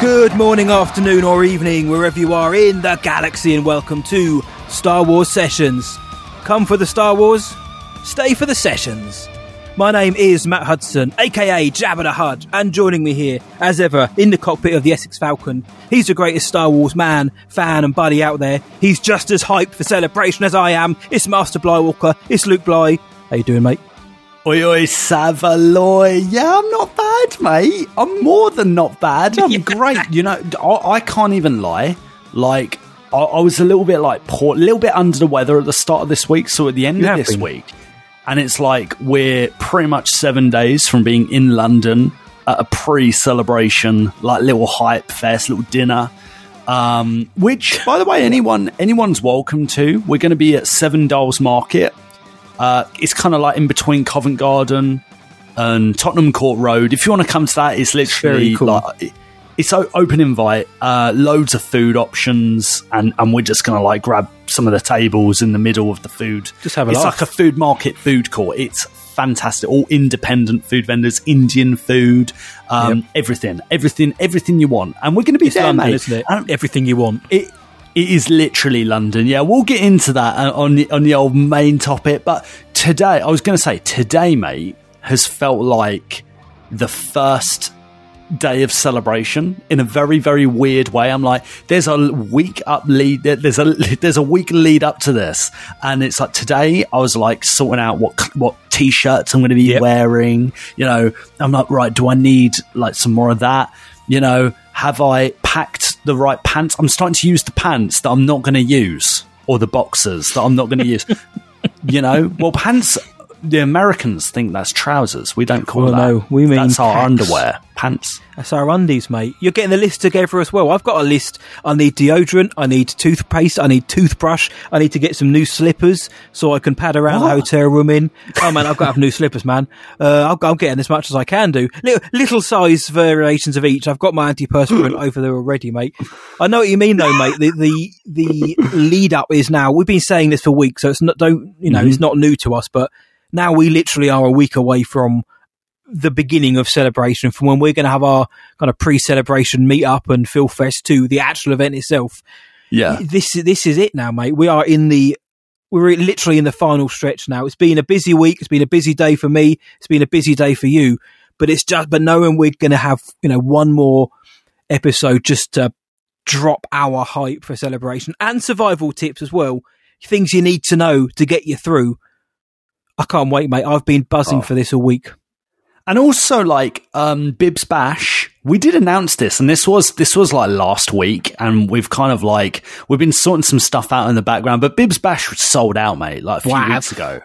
Good morning, afternoon, or evening, wherever you are in the galaxy, and welcome to Star Wars Sessions. Come for the Star Wars, stay for the sessions. My name is Matt Hudson, aka Jabba the Hutt, and joining me here, as ever, in the cockpit of the Essex Falcon, he's the greatest Star Wars man, fan, and buddy out there. He's just as hyped for celebration as I am. It's Master Blywalker, it's Luke Bly. How you doing, mate? Oi, oi, Savaloy. Yeah, I'm not bad, mate. I'm more than not bad. I'm great. You know, I, I can't even lie. Like, I, I was a little bit like poor, a little bit under the weather at the start of this week. So at the end You of this been. week, and it's like we're pretty much seven days from being in London at a pre-celebration, like little hype fest, little dinner. Um, which, by the way, anyone anyone's welcome to. We're going to be at Seven Dials Market. Uh, it's kind of like in between Covent Garden and Tottenham Court Road. If you want to come to that, it's literally cool. like it's open invite, uh, loads of food options, and and we're just gonna like grab some of the tables in the middle of the food. Just have a It's laugh. like a food market, food court. It's fantastic. All independent food vendors, Indian food, um, everything, everything, everything you want. And we're going to be It's there, London, mate. isn't it? And Everything you want. it it is literally London. Yeah, we'll get into that uh, on the on the old main topic. But today, I was going to say today, mate, has felt like the first day of celebration in a very very weird way. I'm like, there's a week up lead. There's a there's a week lead up to this, and it's like today I was like sorting out what what t-shirts I'm going to be Yep. wearing. You know, I'm like, right, do I need like some more of that? You know, have I packed the right pants? I'm starting to use the pants that I'm not going to use, or the boxers that I'm not going to use. you know, well, pants. The Americans think that's trousers. We don't call Well, that. no, we mean that's our underwear, pants. That's our undies, mate. You're getting the list together as well. I've got a list. I need deodorant. I need toothpaste. I need toothbrush. I need to get some new slippers so I can pad around the hotel room in. Oh man, I've got to have new slippers, man. Uh, I'll, I'm getting as much as I can do. Little, little size variations of each. I've got my antiperspirant over there already, mate. I know what you mean, though, mate. The the the lead up is now. We've been saying this for weeks, so it's not don't you know it's not new to us, but now we literally are a week away from the beginning of celebration from when we're going to have our kind of pre-celebration meet up and Phil Fest to the actual event itself. Yeah. This this is it now, mate. We are in the we're literally in the final stretch now. It's been a busy week. It's been a busy day for me. It's been a busy day for you. But it's just but knowing we're going to have you know one more episode just to drop our hype for celebration and survival tips as well. Things you need to know to get you through. I can't wait, mate. I've been buzzing Oh. for this all week. And also like um Bibs Bash, we did announce this and this was this was like last week and we've kind of like we've been sorting some stuff out in the background, but Bibs Bash was sold out, mate, like a few Wow. weeks ago.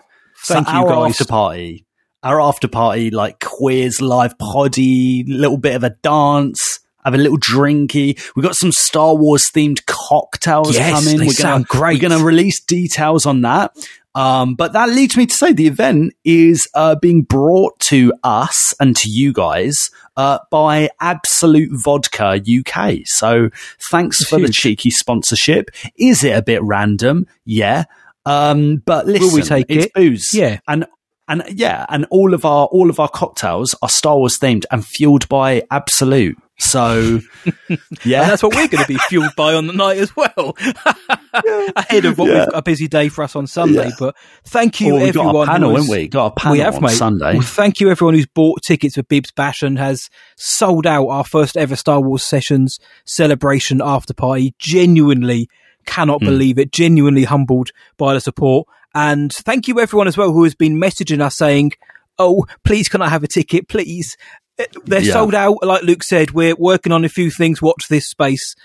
Thank so you, guys. after party. Our after party, like quiz, live poddy, little bit of a dance, have a little drinky. We got some Star Wars themed cocktails Yes, coming. they we're sound gonna, great. We're gonna release details on that. Um, but that leads me to say the event is uh, being brought to us and to you guys uh, by Absolut Vodka UK. So thanks for the cheeky sponsorship. Is it a bit random? Yeah. Um, but listen, we take it's it? booze. Yeah. And and yeah, and all of our all of our cocktails are Star Wars themed and fueled by Absolute. So yeah, And that's what we're going to be fueled by on the night as well. Ahead of what Yeah. we've got a busy day for us on Sunday. Yeah. But thank you, Well, we everyone. got a panel, haven't we? Got a panel we have, on mate. Sunday. Well, thank you, everyone who's bought tickets for Bibs Bash and has sold out our first ever Star Wars Sessions celebration after party. Genuinely cannot Hmm. believe it. Genuinely humbled by the support. And thank you, everyone, as well, who has been messaging us saying, Oh, please, can I have a ticket? Please. Uh, They're Yeah. sold out. Like Luke said, we're working on a few things. Watch this space.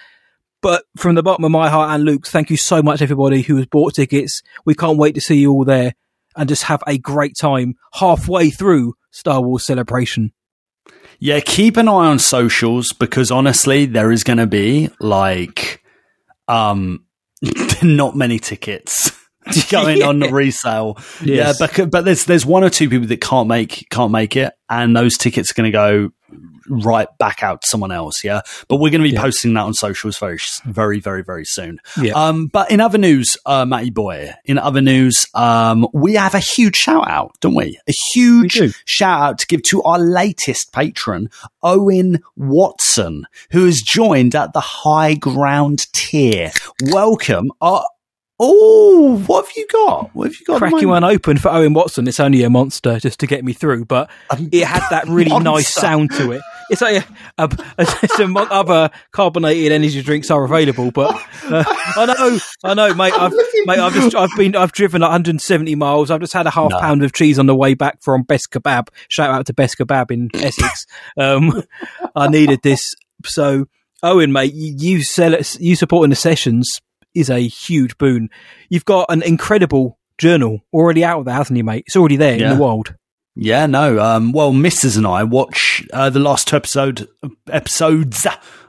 But from the bottom of my heart and Luke's, thank you so much, everybody who has bought tickets. We can't wait to see you all there and just have a great time halfway through Star Wars Celebration. Yeah, keep an eye on socials because honestly, there is going to be like um not many tickets going on the resale. Yes. Yeah, but but there's there's one or two people that can't make can't make it, and those tickets are going to go right back out to someone else. Yeah, but we're going to be Yeah. posting that on socials very very very very soon. Yeah. Um, but in other news, uh, Matty boy, in other news, um, we have a huge shout out, don't we? A huge We shout out to give to our latest patron, Owen Watson, who has joined at the high ground tier. Welcome. Uh, oh, what have you got? What have you got? Cracking one open for Owen Watson. It's only a monster just to get me through, but it had that really nice sound to it. It's like a, a, a mon- other carbonated energy drinks are available, but uh, I know, I know, mate. I've, mate, I've just, I've been, I've driven 170 miles. I've just had a half No. pound of cheese on the way back from Best Kebab. Shout out to Best Kebab in Essex. Um, I needed this, so Owen, mate, you, you sell it, you supporting the sessions is a huge boon. You've got an incredible journal already out there, hasn't you, mate? It's already there in the world. Yeah, no. Um, well, Mrs. and I watch uh, the last two episode episodes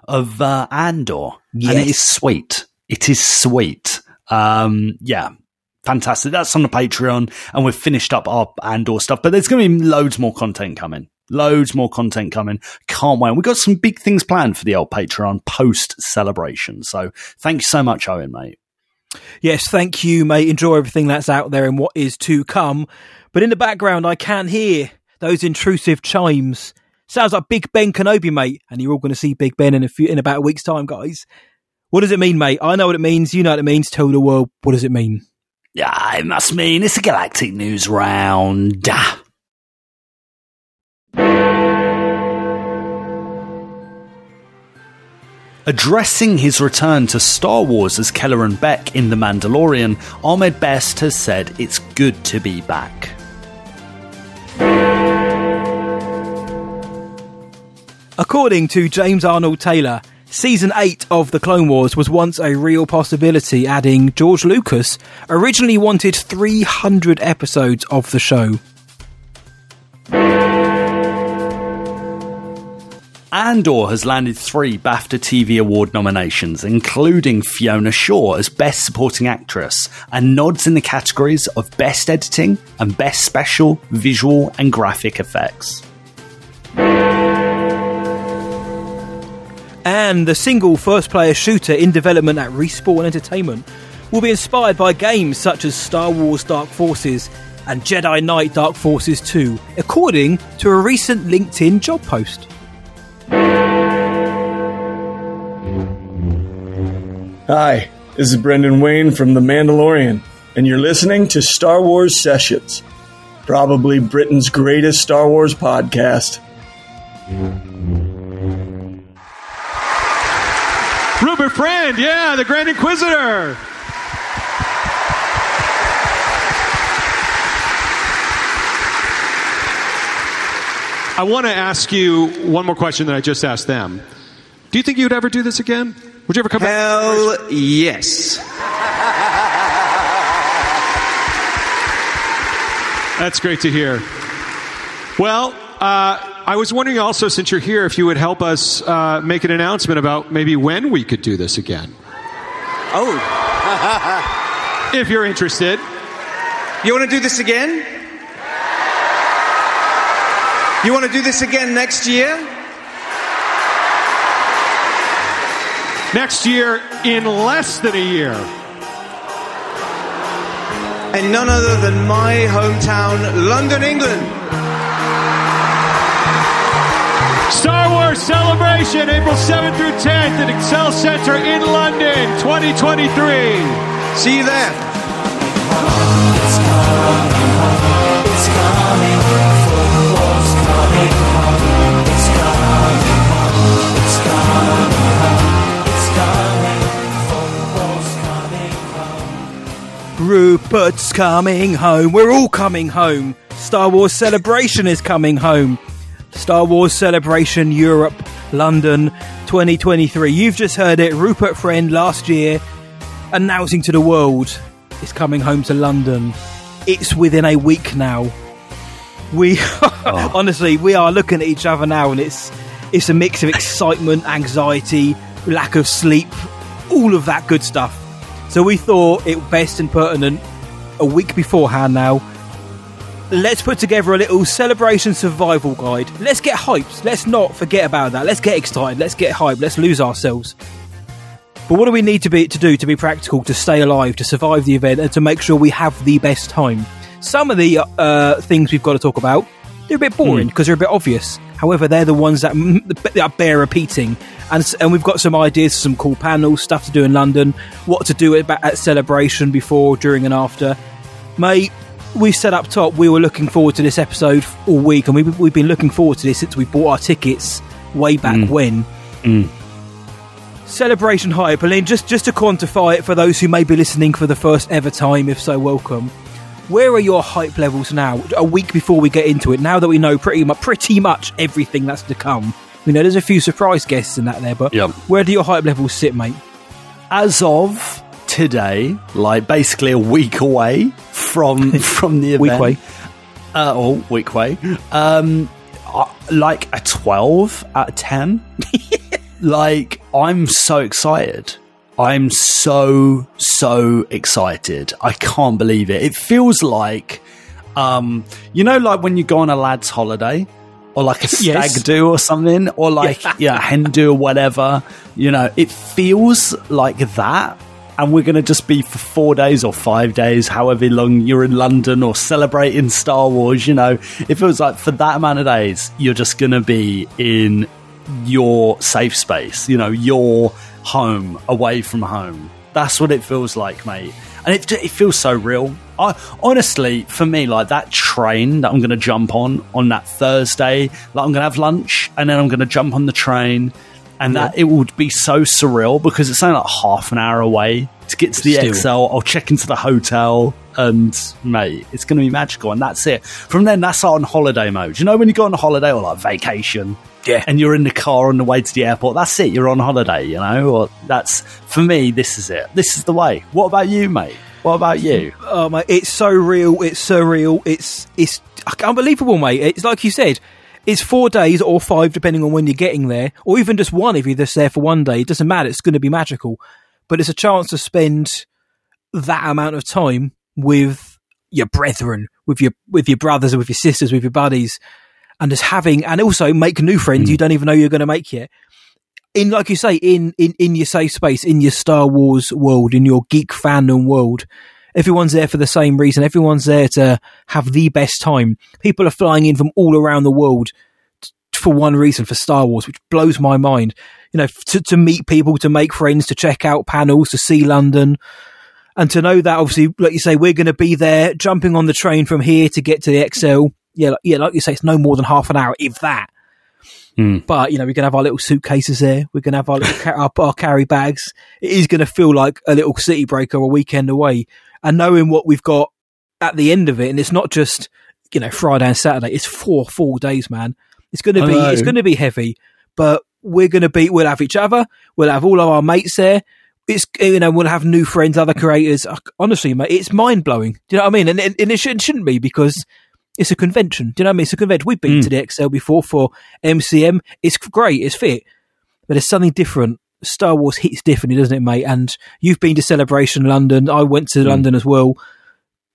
of uh, Andor, and it is sweet. It is sweet. Um, yeah, fantastic. That's on the Patreon, and we've finished up our Andor stuff. But there's going to be loads more content coming. Loads more content coming. Can't wait. We've got some big things planned for the old Patreon post celebration. So thank you so much, Owen, mate. Yes, thank you, mate. Enjoy everything that's out there and what is to come. But in the background, I can hear those intrusive chimes. Sounds like Big Ben Kenobi, mate. And you're all going to see Big Ben in a few, in about a week's time, guys. What does it mean, mate? I know what it means. You know what it means. Tell the world. What does it mean? Yeah, it must mean it's a galactic news round. Ah. Addressing his return to Star Wars as Kelleran Beck in The Mandalorian, Ahmed Best has said it's good to be back. According to James Arnold Taylor, season 8 of The Clone Wars was once a real possibility, adding George Lucas originally wanted 300 episodes of the show. Andor has landed three BAFTA TV Award nominations, including Fiona Shaw as Best Supporting Actress, and nods in the categories of Best Editing and Best Special, Visual, and Graphic Effects. And the single first player shooter in development at Respawn Entertainment will be inspired by games such as Star Wars Dark Forces and Jedi Knight Dark Forces 2, according to a recent LinkedIn job post. Hi, this is Brendan Wayne from The Mandalorian, and you're listening to Star Wars Sessions, probably Britain's greatest Star Wars podcast. Rupert Friend, yeah, the Grand Inquisitor. I want to ask you one more question that I just asked them. Do you think you would ever do this again? Would you ever come back? Hell yes. That's great to hear. Well, uh, I was wondering also, since you're here, if you would help us uh, make an announcement about maybe when we could do this again. Oh, If you're interested. you want to do this again? You want to do this again next year? Next year, in less than a year. And none other than my hometown, London, England. Star Wars Celebration, April 7th through 10th at Excel Center in London, 2023. See you there. Rupert's coming home. We're all coming home. Star Wars Celebration is coming home. Star Wars Celebration Europe, London 2023. You've just heard it. Rupert Friend last year announcing to the world is coming home to London. It's within a week now. We oh. honestly, we are looking at each other now, and it's it's a mix of excitement, anxiety, lack of sleep, all of that good stuff. So we thought it best and pertinent a week beforehand now. Let's put together a little celebration survival guide. Let's get hyped. Let's not forget about that. Let's get excited. Let's get hyped. Let's lose ourselves. But what do we need to be to do to be practical, to stay alive, to survive the event, and to make sure we have the best time? Some of the uh, things we've got to talk about they're a bit boring because they're a bit obvious. However, they're the ones that, that bear repeating, and and we've got some ideas, some cool panels, stuff to do in London, what to do at, at celebration before, during, and after. Mate, we said up top we were looking forward to this episode all week, and we've, we've been looking forward to this since we bought our tickets way back mm. when. Mm. Celebration hype, Aline, just, just to quantify it for those who may be listening for the first ever time, if so, welcome. Where are your hype levels now? A week before we get into it, now that we know pretty much, pretty much everything that's to come. We know there's a few surprise guests in that there, but Yep. where do your hype levels sit, mate? As of today, like basically a week away from from the event, Week away. uh, or week away, um, like a twelve out of ten. like I'm so excited. I'm so so excited. I can't believe it. It feels like, um, you know, like when you go on a lad's holiday. Or like a stag Yes. do or something, or like yeah, hen do or whatever. You know, it feels like that, and we're going to just be for four days or five days, however long you're in London or celebrating Star Wars. You know, if it feels like for that amount of days, you're just going to be in your safe space, you know, your home away from home. That's what it feels like, mate. And it, it feels so real. I honestly, for me, like that train that I'm going to jump on on that Thursday, like I'm going to have lunch and then I'm going to jump on the train, and that it would be so surreal because it's only like half an hour away to get to the Still. Excel. I'll check into the hotel, and mate, it's going to be magical, and that's it. From then, that's on holiday mode. You know, when you go on a holiday or like vacation, Yeah. and you're in the car on the way to the airport. That's it. You're on holiday, you know. Or that's for me. This is it. This is the way. What about you, mate? What about you? Oh mate, it's so real. It's surreal. It's it's unbelievable, mate. It's like you said. It's four days or five, depending on when you're getting there, or even just one if you're just there for one day. It doesn't matter. It's going to be magical, but it's a chance to spend that amount of time with your brethren, with your with your brothers, with your sisters, with your buddies, and just having and also make new friends you hmm. don't even know you're going to make yet. In like you say, in in in your safe space, in your Star Wars world, in your geek fandom world, everyone's there for the same reason. Everyone's there to have the best time. People are flying in from all around the world t- for one reason, for Star Wars, which blows my mind. You know, to, to meet people, to make friends, to check out panels, to see London, and to know that obviously, like you say, we're going to be there, jumping on the train from here to get to the Excel. Yeah, like, yeah, like you say, it's no more than half an hour, if that. Hmm. But you know, we're gonna have our little suitcases there. We're gonna have our ca- our, our carry bags. It is gonna feel like a little city break or a weekend away. And knowing what we've got at the end of it, and it's not just you know Friday and Saturday. It's four full days, man. It's gonna I be know. it's gonna be heavy, but we're gonna be. We'll have each other. We'll have all of our mates there. It's you know we'll have new friends, other creators. Honestly, mate, it's mind blowing. Do you know what I mean? And, and, and it shouldn't, shouldn't be because it's a convention. Do you know what I mean? It's a convention. We've been to hmm. the Excel before for MCM. It's great. It's fit, but there's something different. Star Wars hits differently, doesn't it, mate? And you've been to Celebration London. I went to hmm. London as well,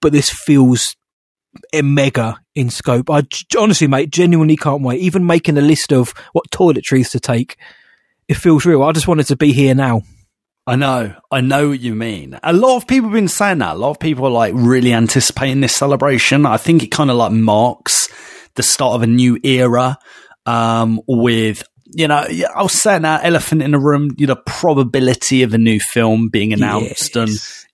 but this feels a mega in scope. I honestly, mate, genuinely can't wait. Even making a list of what toiletries to take, it feels real. I just wanted to be here now. I know, I know what you mean. A lot of people have been saying that. A lot of people are like really anticipating this celebration. I think it kind of like marks the start of a new era. Um, with you know, I was saying that elephant in the room. You know, probability of a new film being announced, and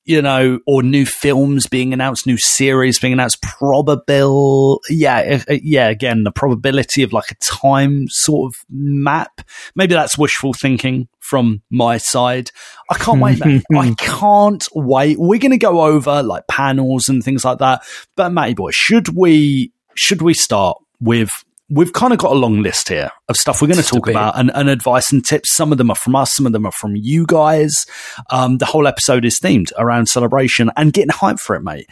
you know, or new films being announced, new series being announced. probable. yeah, uh, uh, yeah. Again, the probability of like a time sort of map. Maybe that's wishful thinking from my side. I can't wait, man. I can't wait. We're going to go over like panels and things like that. But Matty boy, should we should we start with? We've kind of got a long list here of stuff we're going to talk about and, and advice and tips. Some of them are from us, some of them are from you guys. Um, the whole episode is themed around celebration and getting hyped for it, mate.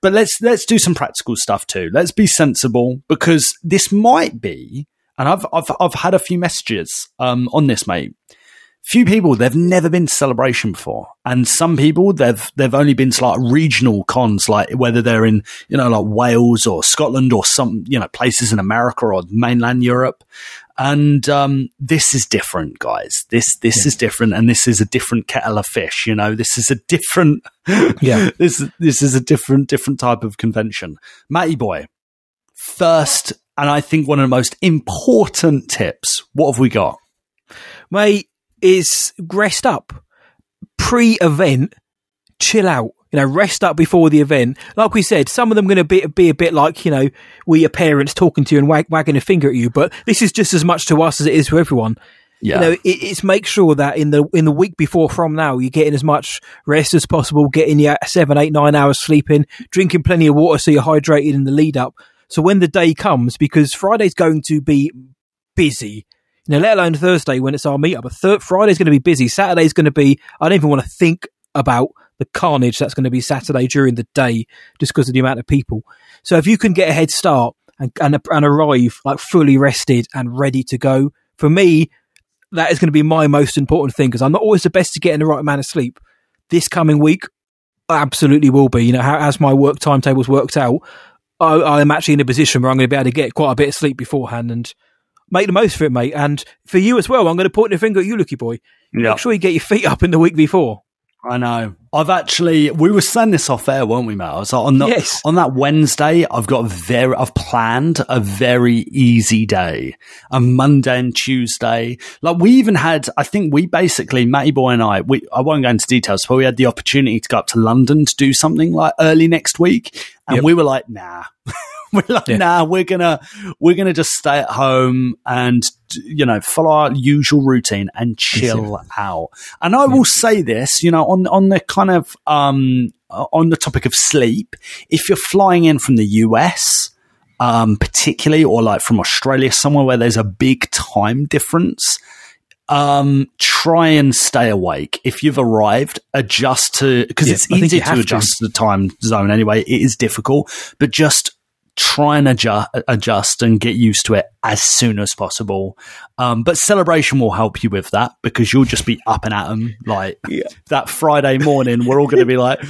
but let's let's do some practical stuff too. Let's be sensible because this might be, and I've I've I've had a few messages um, on this, mate. Few people they've never been to celebration before, and some people they've they've only been to like regional cons, like whether they're in you know like Wales or Scotland or some you know places in America or mainland Europe, and um, this is different, guys. This this yeah. is different, and this is a different kettle of fish. You know, this is a different. yeah. This this is a different different type of convention. Matty boy, first, and I think one of the most important tips. What have we got? Mate, is rest up pre-event. Chill out you know, rest up before the event. Like we said, some of them going to be, be a bit like, you know, we your parents talking to you and wag, wagging a finger at you, but this is just as much to us as it is to everyone. Yeah. You know, it, it's make sure that in the in the week before from now you're getting as much rest as possible, getting your seven, eight, nine hours sleeping, drinking plenty of water so you're hydrated in the lead up. So when the day comes, because Friday's going to be busy, you know, let alone Thursday when it's our meetup. But Friday's going to be busy. Saturday's going to be. I don't even want to think about the carnage that's going to be Saturday during the day just because of the amount of people. So if you can get a head start and, and, and arrive like fully rested and ready to go, for me, that is going to be my most important thing because I'm not always the best to get in the right amount of sleep. This coming week, absolutely will be. You know, how, as my work timetables worked out, I, am actually in a position where I'm going to be able to get quite a bit of sleep beforehand and make the most of it, mate. And for you as well, I'm going to point the finger at you, Lucky boy. Yep. Make sure you get your feet up in the week before. I know. I've actually we were sending this off air, weren't we, Matt? I was like, on the, yes. on that Wednesday, I've got a very I've planned a very easy day. A Monday and Tuesday. Like we even had I think we basically, Matty Boy and I, we I won't go into details, but we had the opportunity to go up to London to do something like early next week. And yep. we were like, nah. we're like, yeah. nah, we're gonna we're gonna just stay at home and you know follow our usual routine and chill out. And I yeah. will say this, you know, on on the kind of um on the topic of sleep, if you're flying in from the US, um, particularly, or like from Australia, somewhere where there's a big time difference. Um, try and stay awake. If you've arrived, adjust to because yeah, it's easy to adjust to the time zone anyway. It is difficult, but just try and adjust, adjust and get used to it as soon as possible. Um, but celebration will help you with that because you'll just be up and at them like yeah. that Friday morning. We're all going to be like,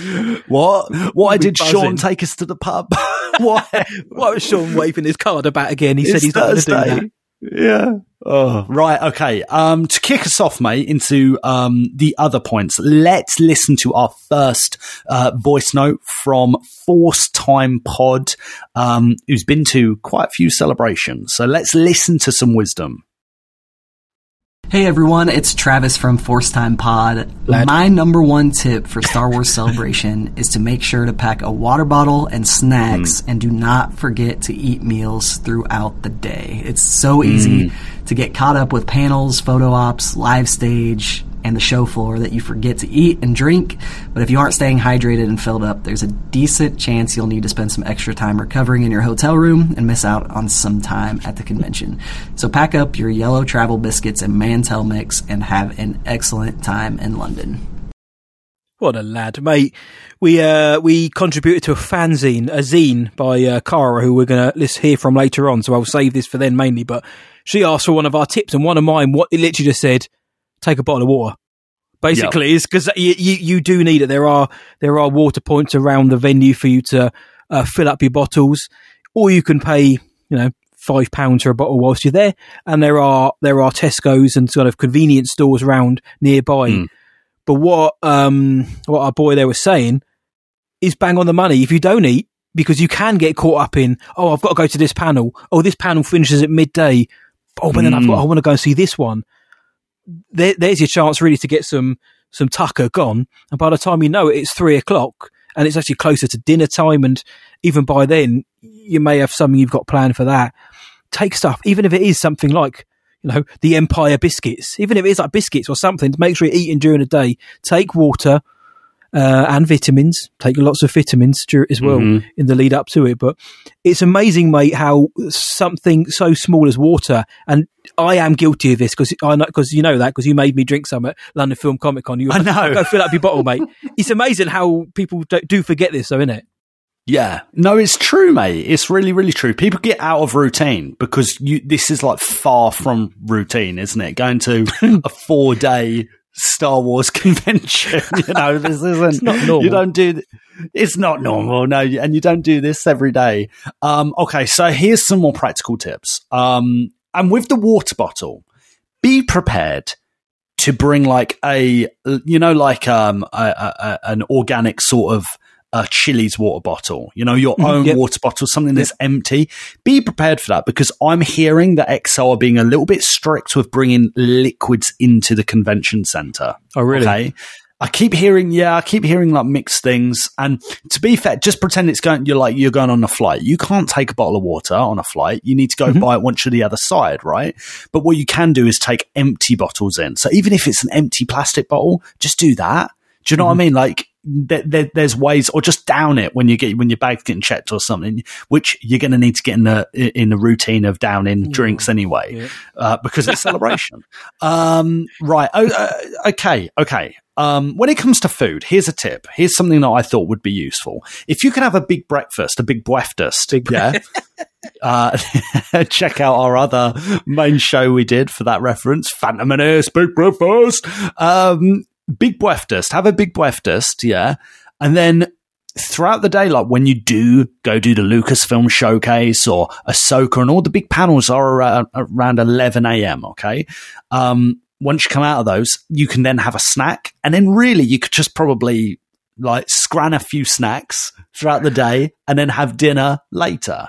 "What? Why did buzzing. Sean take us to the pub? Why? Why was Sean waving his card about again? He it's said he's Thursday. not going to do that." Yeah. Oh, right. Okay. Um, to kick us off, mate, into um, the other points, let's listen to our first uh, voice note from Force Time Pod, um, who's been to quite a few celebrations. So let's listen to some wisdom. Hey everyone, it's Travis from Force Time Pod. Lad. My number one tip for Star Wars Celebration is to make sure to pack a water bottle and snacks mm. and do not forget to eat meals throughout the day. It's so easy mm. to get caught up with panels, photo ops, live stage, and the show floor that you forget to eat and drink. But if you aren't staying hydrated and filled up, there's a decent chance you'll need to spend some extra time recovering in your hotel room and miss out on some time at the convention. So pack up your yellow travel biscuits and Mantel mix and have an excellent time in London. What a lad, mate! We uh, we contributed to a fanzine, a zine by uh, Cara, who we're going to hear from later on. So I'll save this for then mainly. But she asked for one of our tips, and one of mine, what it literally just said, take a bottle of water. Basically, yep. is because you, you, you do need it. There are there are water points around the venue for you to uh, fill up your bottles, or you can pay you know five pounds for a bottle whilst you're there. And there are there are Tesco's and sort of convenience stores around nearby. Mm. But what um what our boy there was saying is bang on the money. If you don't eat, because you can get caught up in, oh, I've got to go to this panel. Oh, this panel finishes at midday. Oh, but mm. then I've got, hmm. I want to go and see this one there, there's your chance really to get some some tucker gone. And by the time you know it, it's three o'clock and it's actually closer to dinner time. And even by then, you may have something you've got planned for that. Take stuff, even if it is something like, you know, the Empire biscuits, even if it is like biscuits or something, to make sure you're eating during the day. Take water, uh, and vitamins. Take lots of vitamins as well mm-hmm. in the lead up to it. But it's amazing, mate, how something so small as water, and I am guilty of this because I because you know that because you made me drink some at London Film Comic Con. You I know. Go fill up your bottle, mate. it's amazing how people do, do forget this, though, isn't it? Yeah, no, it's true, mate. It's really, really true. People get out of routine because you. This is like far from routine, isn't it? Going to a four day Star Wars convention. You know, this isn't. Not normal. You don't do. It's not normal, no, and you don't do this every day. Um, okay, so here's some more practical tips. Um, and with the water bottle, be prepared to bring like a, you know, like um, a, a, a, an organic sort of a Chilly's water bottle, you know, your mm-hmm. own Yep. water bottle, something that's empty. Be prepared for that because I'm hearing that Excel are being a little bit strict with bringing liquids into the convention center. Oh, really? Okay. I keep hearing, yeah, I keep hearing like mixed things. And to be fair, just pretend it's going, you're like, you're going on a flight. You can't take a bottle of water on a flight. You need to go mm-hmm. buy it once you're the other side, right? But what you can do is take empty bottles in. So even if it's an empty plastic bottle, just do that. Do you know what I mean? Like, there, there, there's ways, or just down it when you get when your bag's getting checked or something, which you're going to need to get in the in the routine of downing drinks anyway, uh, because it's celebration. um, right? Oh, uh, okay, okay. Um, when it comes to food, here's a tip. Here's something that I thought would be useful. If you can have a big breakfast, a big breakfast, yeah. uh, check out our other main show we did for that reference, Phantom Menace Big Breakfast. Um, big breakfast. Have a big breakfast, yeah, and then throughout the day, like when you do go do the Lucasfilm showcase or Ahsoka, and all the big panels are around, around 11 a.m. Okay. Um, once you come out of those, you can then have a snack, and then really you could just probably like scran a few snacks throughout the day and then have dinner later.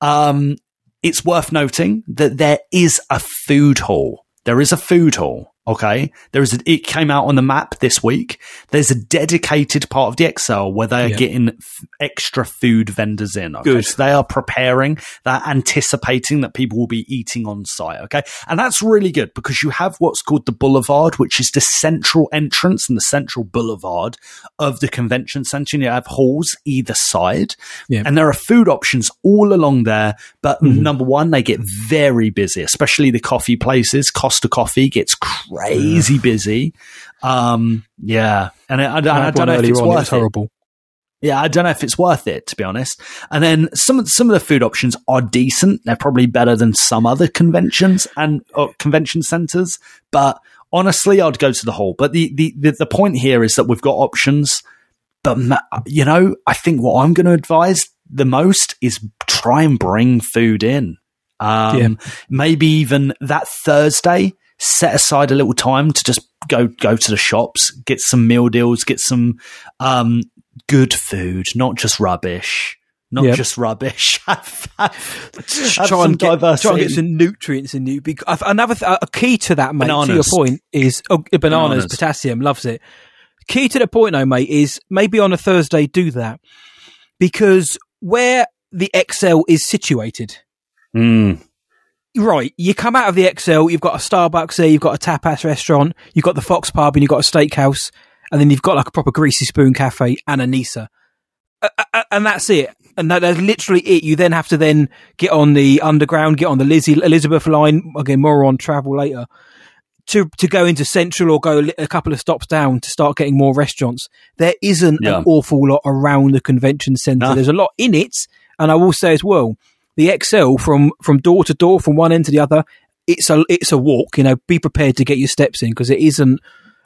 Um, it's worth noting that there is a food hall. There is a food hall. Okay. There is a, it came out on the map this week. There's a dedicated part of the Excel where they are Yeah. getting f- extra food vendors in. Okay. Good. So they are preparing, they're anticipating that people will be eating on site. Okay. And that's really good because you have what's called the boulevard, which is the central entrance and the central boulevard of the convention center. And you have halls either side. Yeah. And there are food options all along there. But mm-hmm. number one, they get very busy, especially the coffee places. Costa Coffee gets crazy busy. Um, yeah. And I, I, don't- I I don't know if it's on, worth it. horrible. Yeah, I don't know if it's worth it to be honest. And then some of some of the food options are decent. They're probably better than some other conventions and uh, convention centers. But honestly, I'd go to the hall. But the, the the the point here is that we've got options. But you know, I think what I'm going to advise the most is try and bring food in. Um, Yeah. Maybe even that Thursday, set aside a little time to just go go to the shops, get some meal deals, get some um, good food, not just rubbish. Not Yeah. just rubbish. have, have, have try and, get, try and get some nutrients in you. Bec- I've- Another th- a key to that, mate. To your point is oh, bananas, Bananas. potassium, loves it. Key to the point, though, mate, is maybe on a Thursday do that because where the XL is situated, Mm, right? You come out of the Excel, you've got a Starbucks there, you've got a tapas restaurant, you've got the Fox Pub, and you've got a steakhouse, and then you've got like a proper greasy spoon cafe and a Nisa, A- a- and that's it. And that, that's literally it. You then have to then get on the underground, get on the Lizzie Elizabeth line. Again, more on travel later. To to go into Central or go a couple of stops down to start getting more restaurants. There isn't Yeah. an awful lot around the convention centre. No. There's a lot in it, and I will say as well, the Excel from from door to door, from one end to the other, it's a it's a walk. You know, be prepared to get your steps in because it isn't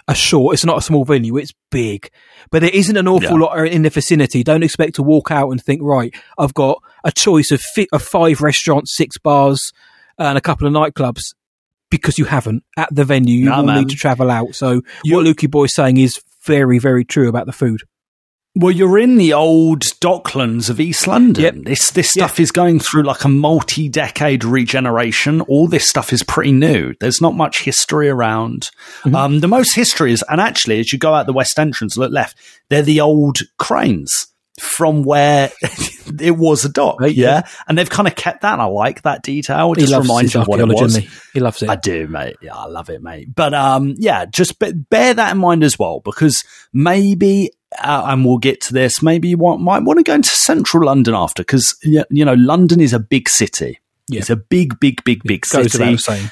a short. It's not a small venue. It's big, but there isn't an awful Yeah. lot in the vicinity. Don't expect to walk out and think, right, I've got a choice of fi- of five restaurants, six bars, and a couple of nightclubs. Because you haven't at the venue, you Nah, will man. need to travel out. So what Lukey Boy's saying is very, very true about the food. Well, you're in the old Docklands of East London. Yep. This this stuff is going through like a multi-decade regeneration. All this stuff is pretty new. There's not much history around. Mm-hmm. Um, the most history is, and actually, as you go out the west entrance, look left, they're the old cranes from where it was a dock. Right, yeah? yeah. and they've kind of kept that. And I like that detail. It He just reminds you of what it was. he? He loves it. I do, mate. Yeah, I love it, mate. But um, yeah, just be- bear that in mind as well, because maybe, uh, and we'll get to this. Maybe you want, might want to go into central London after, because you know London is a big city. Yeah. It's a big, big, big, big Goes city without saying.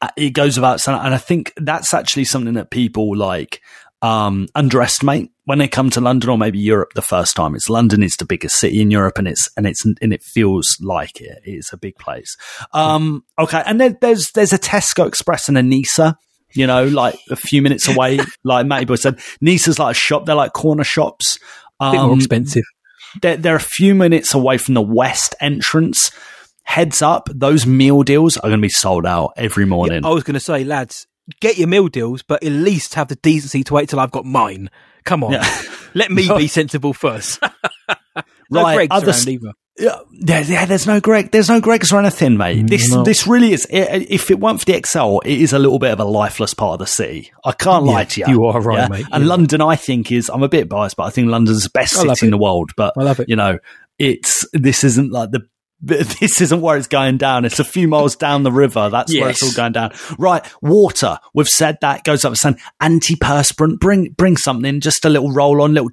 uh, it goes without saying, and I think that's actually something that people like um, underestimate when they come to London or maybe Europe the first time. It's London is the biggest city in Europe, and it's and it's and it feels like it. It's a big place. Um, okay, and then there's there's a Tesco Express and a Nisa. You know, like a few minutes away. like Matty Boy said, Nisa's like a shop. They're like corner shops. A bit more Um, expensive. they're, they're a few minutes away from the west entrance. Heads up, those meal deals are going to be sold out every morning. I was going to say, lads, get your meal deals, but at least have the decency to wait till I've got mine. Come on, Yeah. let me be sensible first. no Right, other. Yeah, yeah, yeah, there's no Greg. There's no Greggs or anything, mate. This no. this really is. If it weren't for the Excel, it is a little bit of a lifeless part of the city. I can't lie Yeah, to you. you are right, mate. And Yeah. London, I think, is. I'm a bit biased, but I think London's the best I city in the world. But I love it. You know, it's this isn't like the. This isn't where it's going down. It's a few miles down the river. That's where it's all going down. Right, water. We've said that goes up. Saying antiperspirant. Bring bring something. Just a little roll on, little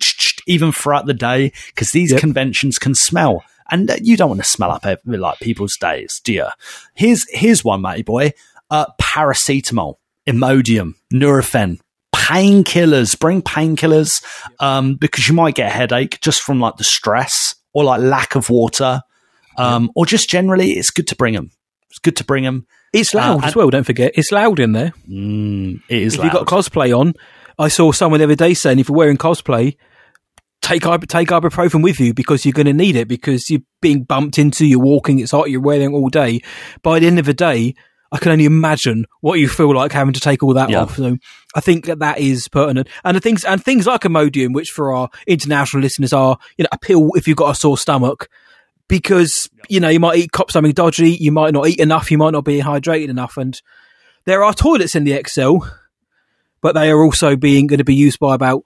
even throughout the day, because these Yep. conventions can smell, and uh, you don't want to smell up like people's days, do you? Here's here's one, matey boy. Uh, paracetamol, Imodium, Nurofen, painkillers. Bring painkillers um, because you might get a headache just from like the stress or like lack of water, um, or just generally, it's good to bring them. It's good to bring them. It's Uh, loud and- as well. Don't forget, it's loud in there. Mm, it is. if you've got cosplay on, I saw someone the other day saying if you're wearing cosplay, take take ibuprofen with you because you're going to need it because you're being bumped into, you're walking, it's hot, you're wearing it all day. By the end of the day, I can only imagine what you feel like having to take all that Yeah. off. So I think that that is pertinent. And the things and things like Imodium, which for our international listeners are you know a pill if you've got a sore stomach. Because you know you might eat cop something dodgy, you might not eat enough, you might not be hydrated enough, and there are toilets in the Excel, but they are also being going to be used by about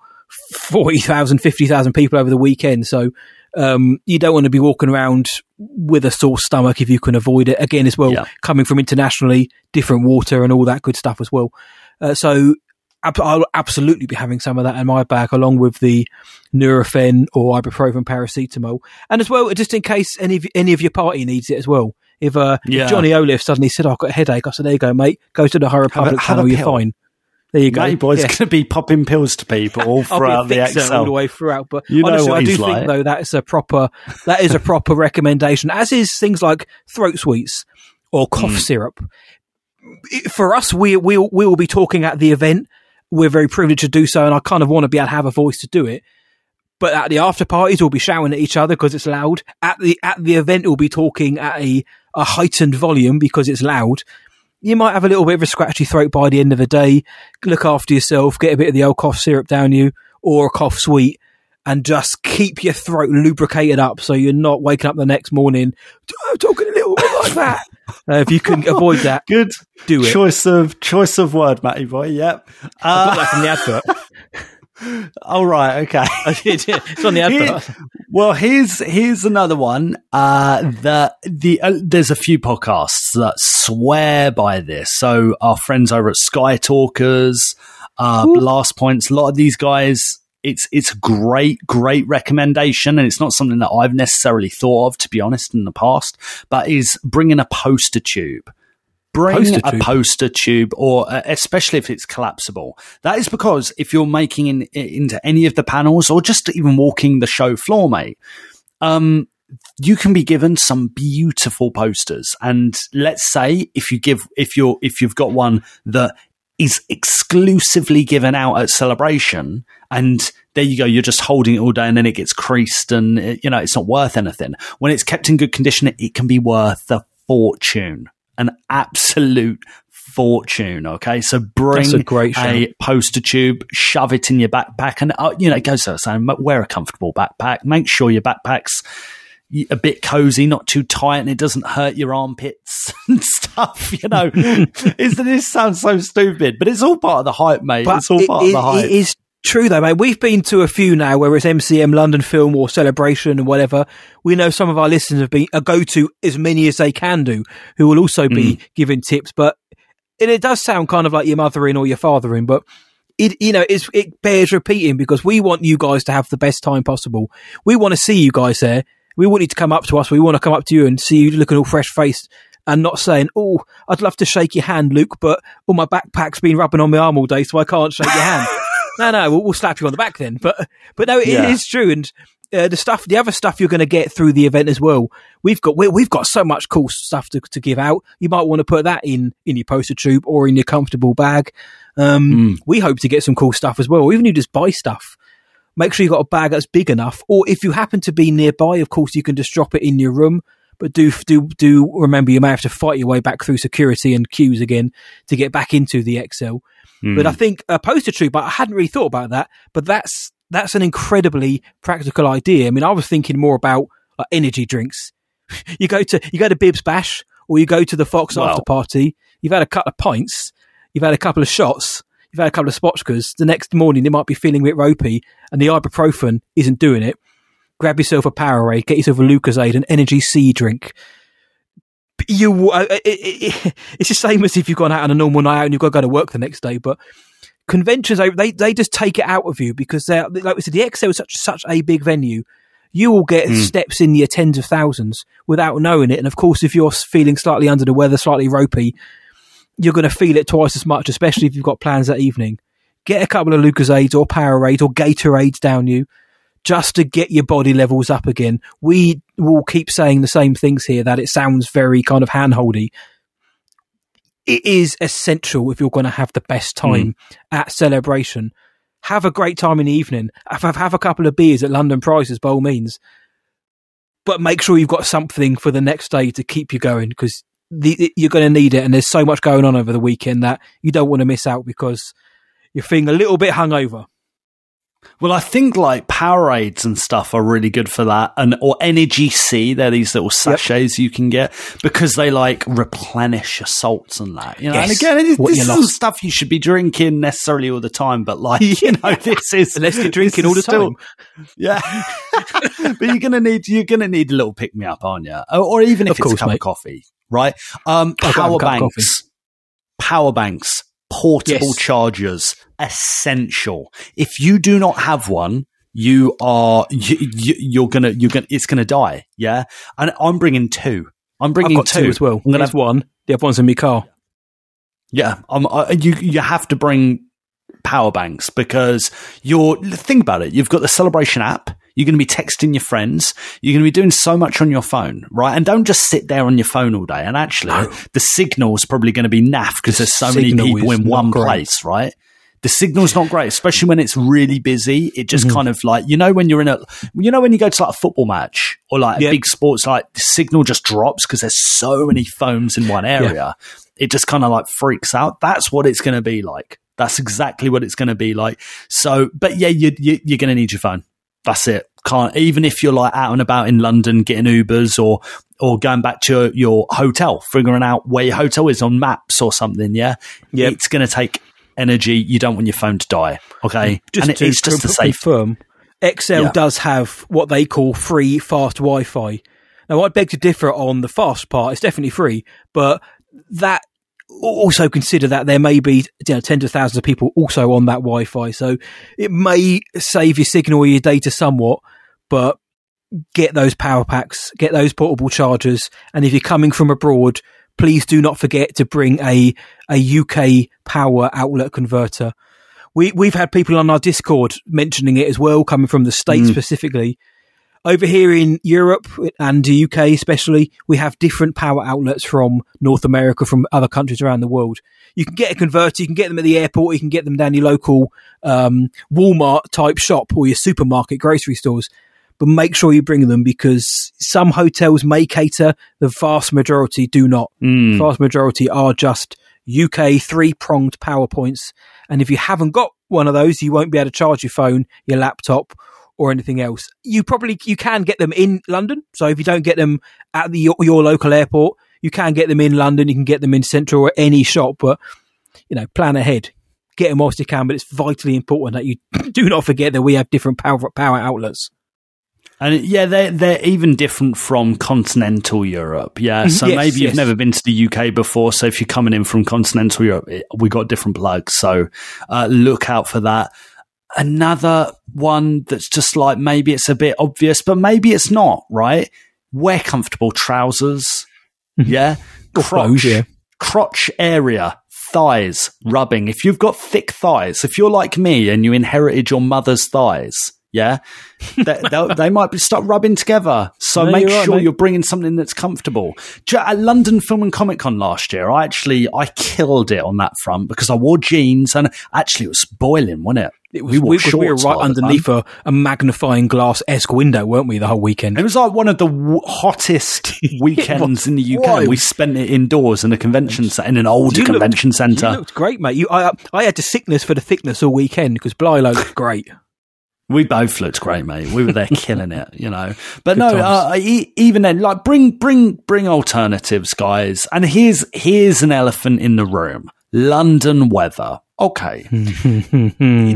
40,000, 50,000 people over the weekend. So um, you don't want to be walking around with a sore stomach if you can avoid it. Again, as well, Yeah. coming from internationally, different water and all that good stuff as well. Uh, so ab- I'll absolutely be having some of that in my bag along with the Nurofen or ibuprofen paracetamol. And as well, just in case any of, any of your party needs it as well. If, uh, if Johnny Olive suddenly said, "Oh, I've got a headache, I said, there you go, mate. Go to the High Republic have a channel, you're fine. There you go. Matty Boy's Yeah. going to be popping pills to people all throughout the Excel. all the way throughout. But You know honestly, what I do think like. though that is a proper that is a proper recommendation. As is things like throat sweets or cough Mm. syrup. For us, we we we will be talking at the event. We're very privileged to do so, and I kind of want to be able to have a voice to do it. But at the after parties, we'll be shouting at each other because it's loud. At the at the event, we'll be talking at a, a heightened volume because it's loud. You might have a little bit of a scratchy throat by the end of the day. Look after yourself. Get a bit of the old cough syrup down you or a cough sweet, and just keep your throat lubricated up so you're not waking up the next morning "I'm talking a little bit like that. Uh, if you can avoid that, Good do it. choice of choice of word, Matty Boy. Yep. I got Uh, that from the advert. all right. Okay. Yeah. It's on the advert. Here- well, here's here's another one. Uh, the the uh, there's a few podcasts that swear by this. So our friends over at Sky Talkers, uh, Blast Points, a lot of these guys. It's it's a great great recommendation, and it's not something that I've necessarily thought of, to be honest, in the past. But is bringing a poster tube bring Poster a tube? poster tube or uh, especially if it's collapsible. That is because if you're making in, into any of the panels or just even walking the show floor mate um you can be given some beautiful posters. And let's say if you give if you're if you've got one that is exclusively given out at celebration and there you go you're just holding it all day and then it gets creased and uh, you know it's not worth anything. When it's kept in good condition it, it can be worth a fortune an absolute fortune okay so bring a great a poster tube shove it in your backpack and uh, you know it goes without saying wear a comfortable backpack make sure your backpack's a bit cozy, not too tight, and it doesn't hurt your armpits and stuff. You know, is this sounds so stupid, but it's all part of the hype, mate. it's all part it- of the hype. it is true though, mate. We've been to a few now, whether it's MCM, London Film, or Celebration, and whatever. We know some of our listeners have been a go to as many as they can do, who will also be Mm. giving tips. But and it does sound kind of like your mother in or your father in, but. It, you know, it's, it bears repeating because we want you guys to have the best time possible. We want to see you guys there. We want you to come up to us. We want to come up to you and see you looking all fresh faced and not saying, "Oh, I'd love to shake your hand, Luke, but oh, my backpack's been rubbing on my arm all day, so I can't shake your hand." no, no, we'll, we'll slap you on the back then. But but no, it Yeah. is true. And uh, the stuff, the other stuff you're going to get through the event as well. We've got we, we've got so much cool stuff to, to give out. You might want to put that in in your poster troop or in your comfortable bag. Um, We hope to get some cool stuff as well. Or even you just buy stuff. Make sure you got a bag that's big enough. Or if you happen to be nearby, of course, you can just drop it in your room. But do do do remember you may have to fight your way back through security and queues again to get back into the Excel. But I hmm. think a poster troop, I hadn't really thought about that. But that's that's an incredibly practical idea. I mean, I was thinking more about like, energy drinks. you go to you go to Bibs Bash or you go to the Fox after party. You've had a couple of pints. You've had a couple of shots. You've had a couple of spotchkas. The next morning, you might be feeling a bit ropey, and the ibuprofen isn't doing it. Grab yourself a Powerade, get yourself a Lucozade, an Emergen-C drink. You, uh, it, it, it, it's the same as if you've gone out on a normal night out and you've got to go to work the next day. But conventions, they- they just take it out of you because they're like we said, the Excel is such such a big venue. You will get steps in your tens of thousands without knowing it. And of course, if you're feeling slightly under the weather, slightly ropey, you're going to feel it twice as much, especially if you've got plans that evening. Get a couple of Lucozades or Powerades or Gatorades down you just to get your body levels up again. We will keep saying the same things here that it sounds very kind of handholdy. It is essential if you're going to have the best hmm. time at celebration. Have a great time in the evening. Have, have a couple of beers at London prices by all means. But make sure you've got something for the next day to keep you going because the, you're going to need it. And there's so much going on over the weekend that you don't want to miss out because you're feeling a little bit hungover. Well, I think like Powerades and stuff are really good for that, and or Emergen-C. They're these little sachets you can get because they like replenish your salts and that. You know, and again, it, this lost. stuff you should be drinking necessarily all the time, but like you know, this is Unless you're drinking all the is still- time. Yeah, but you're gonna need you're gonna need a little pick me up, aren't you? Or, or even if Of it's course, a cup mate. of coffee, right? Um, I've got a power banks, power banks, portable Yes. chargers, essential. If you do not have one, you are you, you, you're gonna you're gonna it's gonna die. Yeah, and I'm bringing two. I'm bringing got two as well. I'm gonna There's one. The other one's in my car. yeah, um, I, you you have to bring power banks because you're think about it. You've got the celebration app. You're going to be texting your friends. You're going to be doing so much on your phone, right? And don't just sit there on your phone all day. And actually, the signal's probably going to be naff because there's so many people in one great. place, right? The signal's not great, especially when it's really busy. It just Mm-hmm. kind of like you know when you're in a you know when you go to like a football match or like Yeah. a big sports like the signal just drops because there's so many phones in one area. It just kind of like freaks out. That's what it's going to be like. That's exactly what it's going to be like. So, but yeah, you, you, you're going to need your phone. That's it. Can't even if you're like out and about in London getting Ubers or or going back to your, your hotel, figuring out where your hotel is on maps or something. Yeah, Yep. it's going to take energy. You don't want your phone to die. Okay, mm. Just and it to is just con- safe. confirm, Excel Yeah. does have what they call free fast Wi-Fi. Now, I beg to differ on the fast part. It's definitely free, but that also consider that there may be you know tens of thousands of people also on that Wi-Fi, so it may save your signal or your data somewhat, but get those power packs, get those portable chargers, and if you're coming from abroad, please do not forget to bring a a UK power outlet converter. We we've had people on our Discord mentioning it as well, coming from the states specifically. Over here in Europe and the UK especially, we have different power outlets from North America, from other countries around the world. You can get a converter, you can get them at the airport, you can get them down your local um, Walmart type shop or your supermarket, grocery stores. But make sure you bring them because some hotels may cater, the vast majority do not. Mm. Vast majority are just UK three pronged power points. And if you haven't got one of those, you won't be able to charge your phone, your laptop, or anything else. You probably you can get them in London. So if you don't get them at the your, your local airport, you can get them in London. You can get them in Central or any shop. But you know, plan ahead. Get them whilst you can. But it's vitally important that you do not forget that we have different power power outlets. And yeah, they're they're even different from continental Europe. Yeah, so Yes, maybe you've yes. never been to the UK before. So if you're coming in from continental Europe, it, we got different plugs. So uh, look out for that. Another one that's just like maybe it's a bit obvious, but maybe it's not. Right? Wear comfortable trousers. Yeah, crotch yeah. crotch area thighs rubbing. If you've got thick thighs, if you're like me and you inherited your mother's thighs, yeah, they, they, might be start rubbing together. So No, make you're sure mate. you're bringing something that's comfortable. At London Film and Comic Con last year, I actually I killed it on that front because I wore jeans and actually it was boiling, wasn't it? It was, we, wore we, we were right a lot of the time. underneath a, a magnifying glass esque window, weren't we, the whole weekend? It was like one of the w- hottest weekends in the UK. wild. We spent it indoors in a convention centre, in an older You looked- convention You centre. looked great, mate. You, I, I had to sickness for the thickness all weekend because Blilo looked great. We both looked great, mate. We were there killing it, you know. But Good no, uh, even then, like bring, bring, bring alternatives, guys. And here's here's an elephant in the room: London weather. Okay,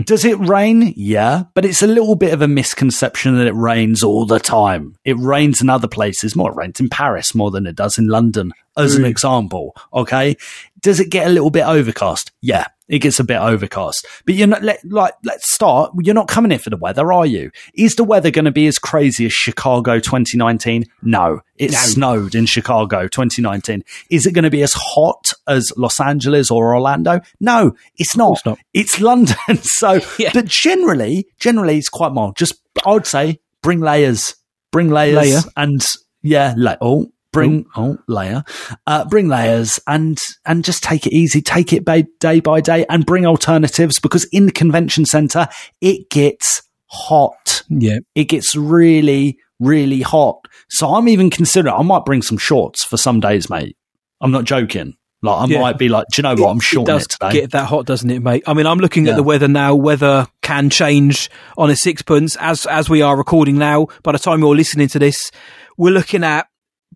does it rain? Yeah, but it's a little bit of a misconception that it rains all the time. It rains in other places more. It rains in Paris more than it does in London, as an mm. example. Okay, does it get a little bit overcast? Yeah, it gets a bit overcast. But you're not let, like let's start. You're not coming here for the weather, are you? Is the weather going to be as crazy as Chicago 2019? No, it snowed in Chicago 2019. Is it going to be as hot as Los Angeles or Orlando? No, it's not. not. It's London. so, Yeah. but generally, generally, it's quite mild. Just I would say bring layers, bring layers, Layer. and yeah, la- oh. Bring oh layer, uh, bring layers and and just take it easy, take it by, day by day, and bring alternatives because in the convention center it gets hot Yeah. it gets really, really hot. So I'm even considering I might bring some shorts for some days, mate. I'm not joking. Like I Yeah. might be like, do you know what? I'm shorting it does it, today. get that hot, doesn't it, mate? I mean, I'm looking Yeah. at the weather now. Weather can change on a sixpence as as we are recording now. By the time you're listening to this, we're looking at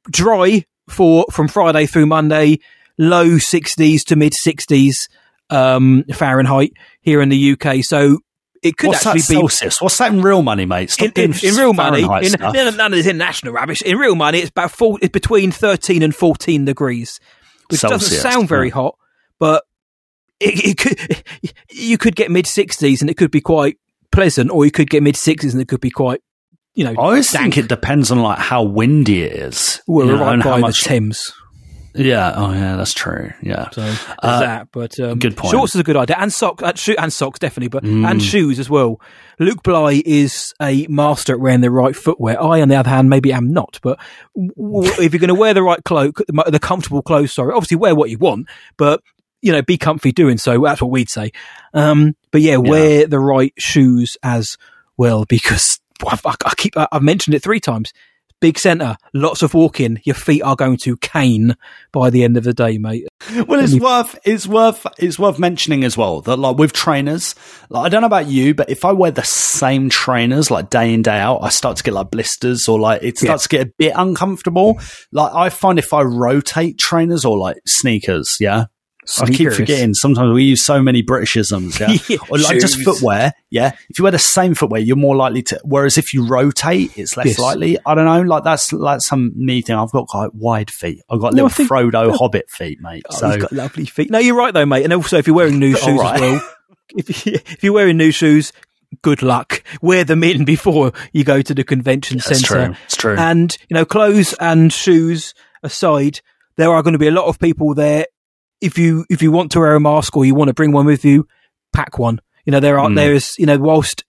dry for from Friday through Monday, low 60s to mid 60s um, Fahrenheit here in the UK. So it could What's that actually be Celsius? What's that in real money, mate? Stop in, in, in real money, in, none, of this international rubbish. In real money, it's about four, it's between thirteen and fourteen degrees, which Celsius, doesn't sound very hot, but it, it could, you could get mid sixties and it could be quite pleasant, or you could get mid sixties and it could be quite, you know, I always dank. think it depends on like how windy it is. We're you know, right by how the much. Thames, yeah. Oh, yeah. That's true. Yeah. so Uh, that. But um, good point. Shorts is a good idea, and socks, and, shoe, and socks definitely, but Mm. and shoes as well. Luke Bly is a master at wearing the right footwear. I, on the other hand, maybe am not. But w- if you're going to wear the right cloak, the the comfortable clothes, sorry, obviously wear what you want, but you know, be comfy doing so. That's what we'd say. Um, but yeah, wear the right shoes as well because I I keep I've mentioned it three times. Big centre, lots of walking. Your feet are going to cane by the end of the day, mate. Well, it's worth it's worth it's worth mentioning as well that like with trainers, like I don't know about you, but if I wear the same trainers like day in day out, I start to get like blisters or like it starts to get a bit uncomfortable. Like I find if I rotate trainers or like sneakers, yeah. I keep forgetting. Sometimes we use so many Britishisms, yeah. Yeah, or like just footwear, yeah. If you wear the same footwear, you're more likely to. Whereas if you rotate, it's less Yes. likely. I don't know. Like that's like some me thing. I've got quite wide feet. I've got No, little think- Frodo Hobbit feet, mate. Oh, so he's got lovely feet. No, you're right though, mate. And also, if you're wearing new shoes right. as well, if, if you're wearing new shoes, good luck. Wear them in before you go to the convention That's centre. true. It's true. And you know, clothes and shoes aside, there are going to be a lot of people there. If you if you want to wear a mask or you want to bring one with you, pack one. You know, there are Mm. there is you know whilst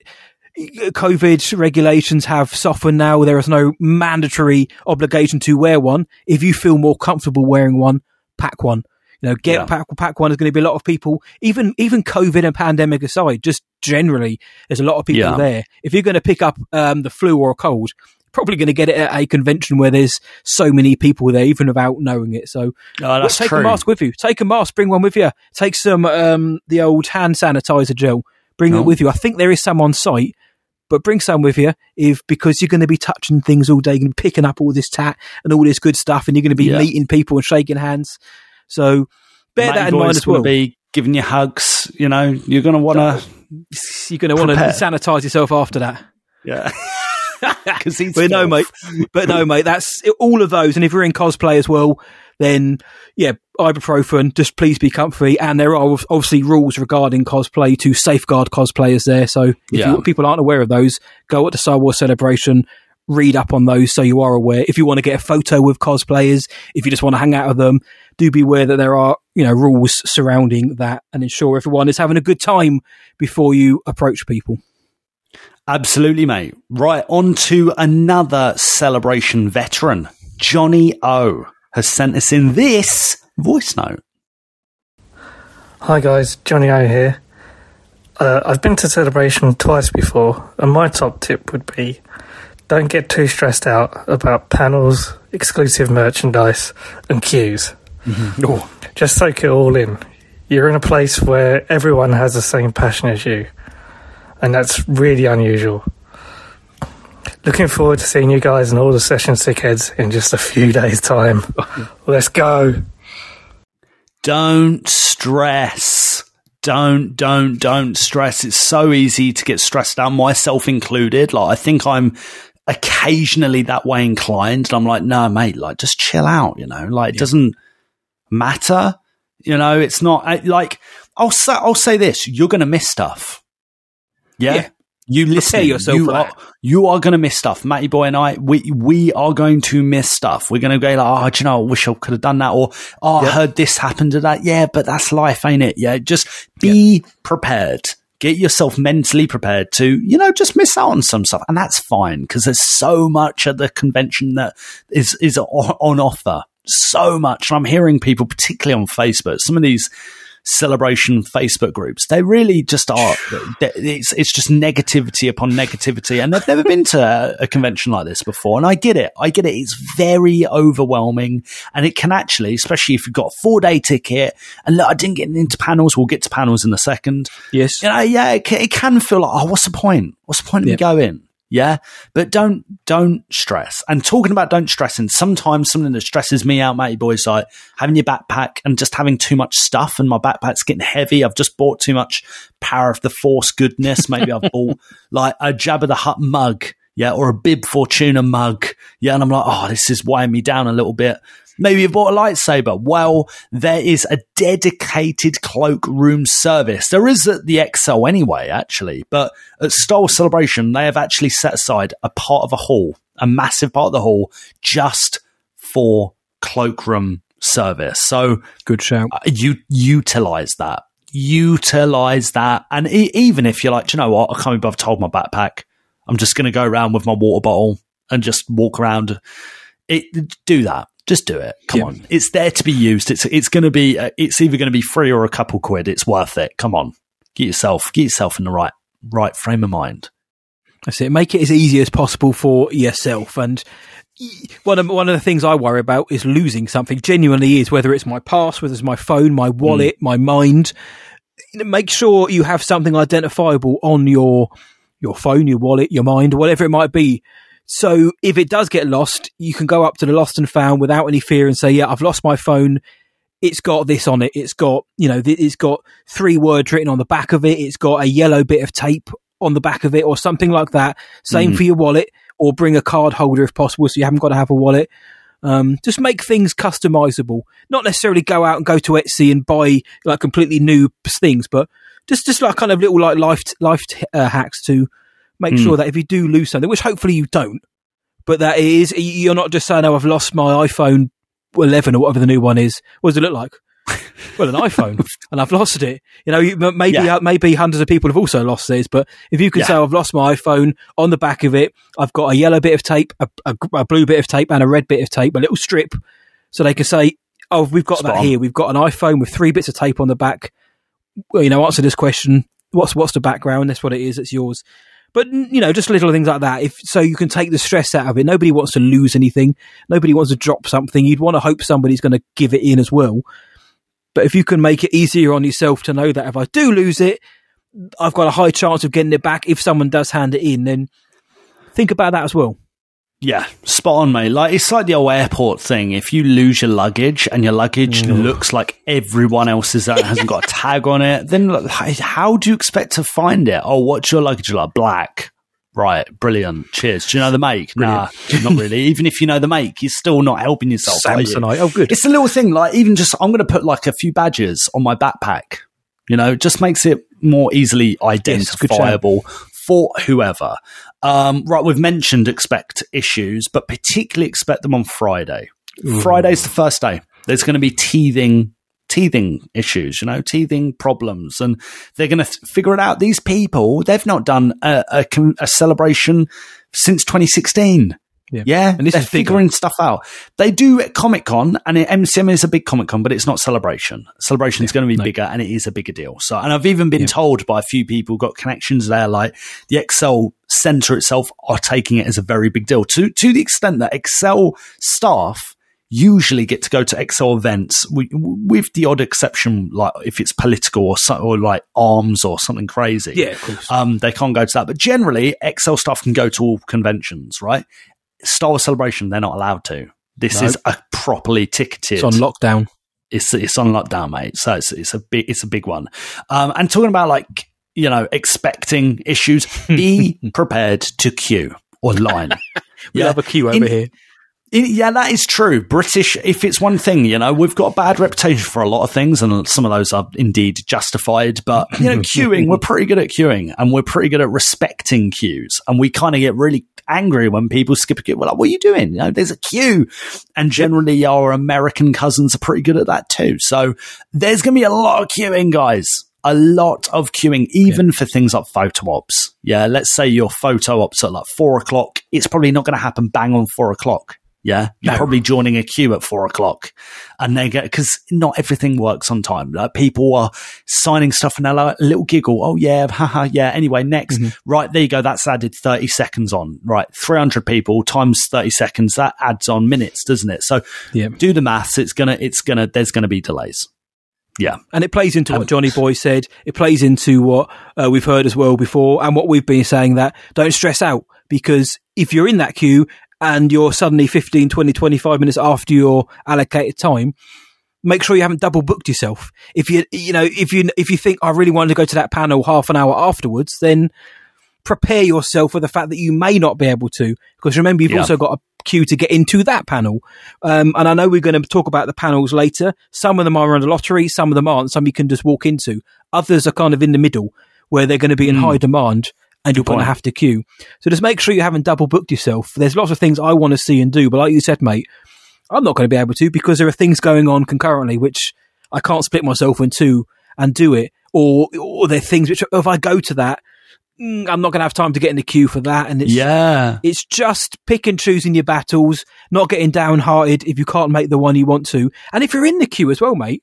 COVID regulations have softened now. There is no mandatory obligation to wear one. If you feel more comfortable wearing one, pack one. You know, get Yeah. pack, pack one. is going to be a lot of people, even even COVID and pandemic aside, just generally, there's a lot of people Yeah. there. If you're going to pick up um, the flu or a cold, probably going to get it at a convention where there's so many people there, even without knowing it. So, well, that's take true. a mask with you. Take a mask. Bring one with you. Take some um, the old hand sanitizer gel. Bring Oh. it with you. I think there is some on site, but bring some with you if because you're going to be touching things all day, going picking up all this tat and all this good stuff, and you're going to be Yeah. meeting people and shaking hands. So bear Matey that in mind as well. Be giving you hugs. You know, you're going to want to. you're going to want to sanitize yourself after that. Yeah. Because he's. But no, mate. But no, mate. That's all of those. And if you're in cosplay as well, then yeah, ibuprofen. Just please be comfy. And there are obviously rules regarding cosplay to safeguard cosplayers there. So if Yeah. you, people aren't aware of those, go at the Star Wars celebration. Read up on those so you are aware. If you want to get a photo with cosplayers, if you just want to hang out with them, do beware that there are you know rules surrounding that, and ensure everyone is having a good time before you approach people. Absolutely, mate. Right, on to another celebration veteran. Johnny O has sent us in this voice note. Hi guys, Johnny O here. Uh, I've been to Celebration twice before, and my top tip would be don't get too stressed out about panels, exclusive merchandise, and queues. Oh, Just soak it all in. You're in a place where everyone has the same passion as you, and that's really unusual. Looking forward to seeing you guys and all the session sickheads in just a few days' time. Let's go. Don't stress. Don't, don't, don't stress. It's so easy to get stressed out, myself included. Like, I think I'm occasionally that way inclined. And I'm like, no, mate, like, just chill out, you know? Like, it doesn't matter. You know, it's not like, I'll say, I'll say this you're going to miss stuff. Yeah. Yeah. You listen. yourself You are, you are going to miss stuff. Matty Boy and I, we we are going to miss stuff. We're going to go like, oh, do you know, I wish I could have done that, or oh, I heard this happen to that. Yeah, but that's life, ain't it? Yeah, just be prepared. Get yourself mentally prepared to, you know, just miss out on some stuff, and that's fine because there's so much at the convention that is is on, on offer. So much. And I'm hearing people, particularly on Facebook, some of these celebration Facebook groups. They really just are. It's it's just negativity upon negativity, and they've never been to a, convention like this before. And I get it. I get it. It's very overwhelming, and it can actually, especially if you've got a four day ticket. And look, I didn't get into panels. We'll get to panels in a second. yes. You know, yeah, it can, it can feel like, oh, what's the point? What's the point of Yeah. me going? Yeah, but don't don't stress. And talking about don't stress, and sometimes something that stresses me out, matey boys, like having your backpack and just having too much stuff, and my backpack's getting heavy. I've just bought too much Power of the Force goodness. Maybe I've bought like a Jabba the Hutt mug, yeah, or a Bib Fortuna mug, yeah, and I'm like, oh, this is weighing me down a little bit. Maybe you bought a lightsaber. Well, there is a dedicated cloakroom service. There is at the Excel anyway, actually, but at Star Celebration, they have actually set aside a part of a hall, a massive part of the hall, just for cloakroom service. So Good shout. uh, you utilize that. Utilize that. And e- even if you're like, "Do you know what? I can't be bothered to hold my backpack. I'm just going to go around with my water bottle and just walk around. It, do that. Just do it. Come Yeah. on. It's there to be used. It's it's going to be. Uh, it's either going to be free or a couple quid. It's worth it. Come on. Get yourself get yourself in the right right frame of mind. That's it. Make it as easy as possible for yourself. And one of one of the things I worry about is losing something. Genuinely, is whether it's my pass, whether it's my phone, my wallet, my mind. Make sure you have something identifiable on your your phone, your wallet, your mind, whatever it might be. So if it does get lost, you can go up to the lost and found without any fear and say, "Yeah, I've lost my phone." It's got this on it. It's got, you know, th- it's got three words written on the back of it. It's got a yellow bit of tape on the back of it or something like that. Same Mhm. for your wallet or bring a card holder if possible so you haven't got to have a wallet. Um, just make things customizable. Not necessarily go out and go to Etsy and buy like completely new things, but just, just like kind of little like life, life uh, hacks to make Mm. sure that if you do lose something, which hopefully you don't, but that is, you're not just saying, oh, I've lost my iPhone 11 or whatever the new one is. What does it look like? well, an iPhone, and I've lost it. You know, maybe Yeah. uh, maybe hundreds of people have also lost theirs, but if you can Yeah. say I've lost my iPhone, on the back of it, I've got a yellow bit of tape, a, a, a blue bit of tape, and a red bit of tape, a little strip, so they can say, "Oh, we've got Spot that on. here. We've got an iPhone with three bits of tape on the back." Well, you know, answer this question: What's what's the background? That's what it is. It's yours. But you know, just little things like that. If so, you can take the stress out of it. Nobody wants to lose anything. Nobody wants to drop something. You'd want to hope somebody's going to give it in as well. But if you can make it easier on yourself to know that if I do lose it, I've got a high chance of getting it back. If someone does hand it in, then think about that as well. Yeah, spot on, mate. Like it's like the old airport thing. If you lose your luggage and your luggage looks like everyone else's that hasn't got a tag on it, then how do you expect to find it? Oh, what's your luggage like? Black. Right, brilliant. Cheers. Do you know the make? Nah, not really. Even if you know the make, you're still not helping yourself. are you? Oh, good. It's a little thing, like even just I'm going to put like a few badges on my backpack. You know, just makes it more easily identifiable for whoever. Um, right, we've mentioned expect issues, but particularly expect them on Friday. Friday's the first day. There's going to be teething teething issues, you know, teething problems, and they're going to th- figure it out. These people, they've not done a, a, a celebration since 2016. Yeah. Yeah, And they're figuring stuff out. They do at Comic Con, and it- MCM is a big Comic Con, but it's not Celebration. Celebration is going to be no. bigger, and it is a bigger deal. So, and I've even been told by a few people got connections there, like the Excel Center itself are taking it as a very big deal to to the extent that Excel staff usually get to go to Excel events, with, with the odd exception, like if it's political or so, or like arms or something crazy. Yeah, of course. Um, they can't go to that, but generally, Excel staff can go to all conventions, right? Star Wars Celebration, they're not allowed to. This No. is a properly ticketed. It's on lockdown. It's it's on lockdown, mate. So it's it's a big it's a big one. Um, and talking about like you know expecting issues, be prepared to queue or line. We have a queue over In- here. in- yeah, that is true. British, if it's one thing, you know, we've got a bad reputation for a lot of things, and some of those are indeed justified. But, you know, queuing, we're pretty good at queuing, and we're pretty good at respecting queues. And we kind of get really angry when people skip a queue. We're like, what are you doing? You know, there's a queue. And generally, our American cousins are pretty good at that too. So there's going to be a lot of queuing, guys. A lot of queuing, even for things like photo ops. Yeah, let's say your photo ops at like four o'clock. It's probably not going to happen bang on four o'clock. Yeah, you're No. probably joining a queue at four o'clock, and they get because not everything works on time. Like people are signing stuff and they're like a little giggle. Oh yeah, haha, yeah. Anyway, next, mm-hmm. right there you go. That's added thirty seconds on. Right, three hundred people times thirty seconds. That adds on minutes, doesn't it? So Yeah. do the maths. It's gonna, it's gonna. There's gonna be delays. Yeah, And it plays into Um, what Johnny Boy said. It plays into what uh, we've heard as well before, and what we've been saying that don't stress out because if you're in that queue and you're suddenly 15, 20, 25 minutes after your allocated time, make sure you haven't double booked yourself. If you, you know, if you, if you think I really wanted to go to that panel half an hour afterwards, then prepare yourself for the fact that you may not be able to. Because remember, you've Yeah. also got a queue to get into that panel. Um, and I know we're going to talk about the panels later. Some of them are under lottery, some of them aren't. Some you can just walk into. Others are kind of in the middle where they're going to be in high demand and you're going to have to queue. So just make sure you haven't double booked yourself. There's lots of things I want to see and do, but like you said, mate, I'm not going to be able to because there are things going on concurrently which I can't split myself in two and do it. Or, or there are things which, if I go to that, mm, I'm not going to have time to get in the queue for that. And it's, yeah. it's just pick and choosing your battles, not getting downhearted if you can't make the one you want to. And if you're in the queue as well, mate,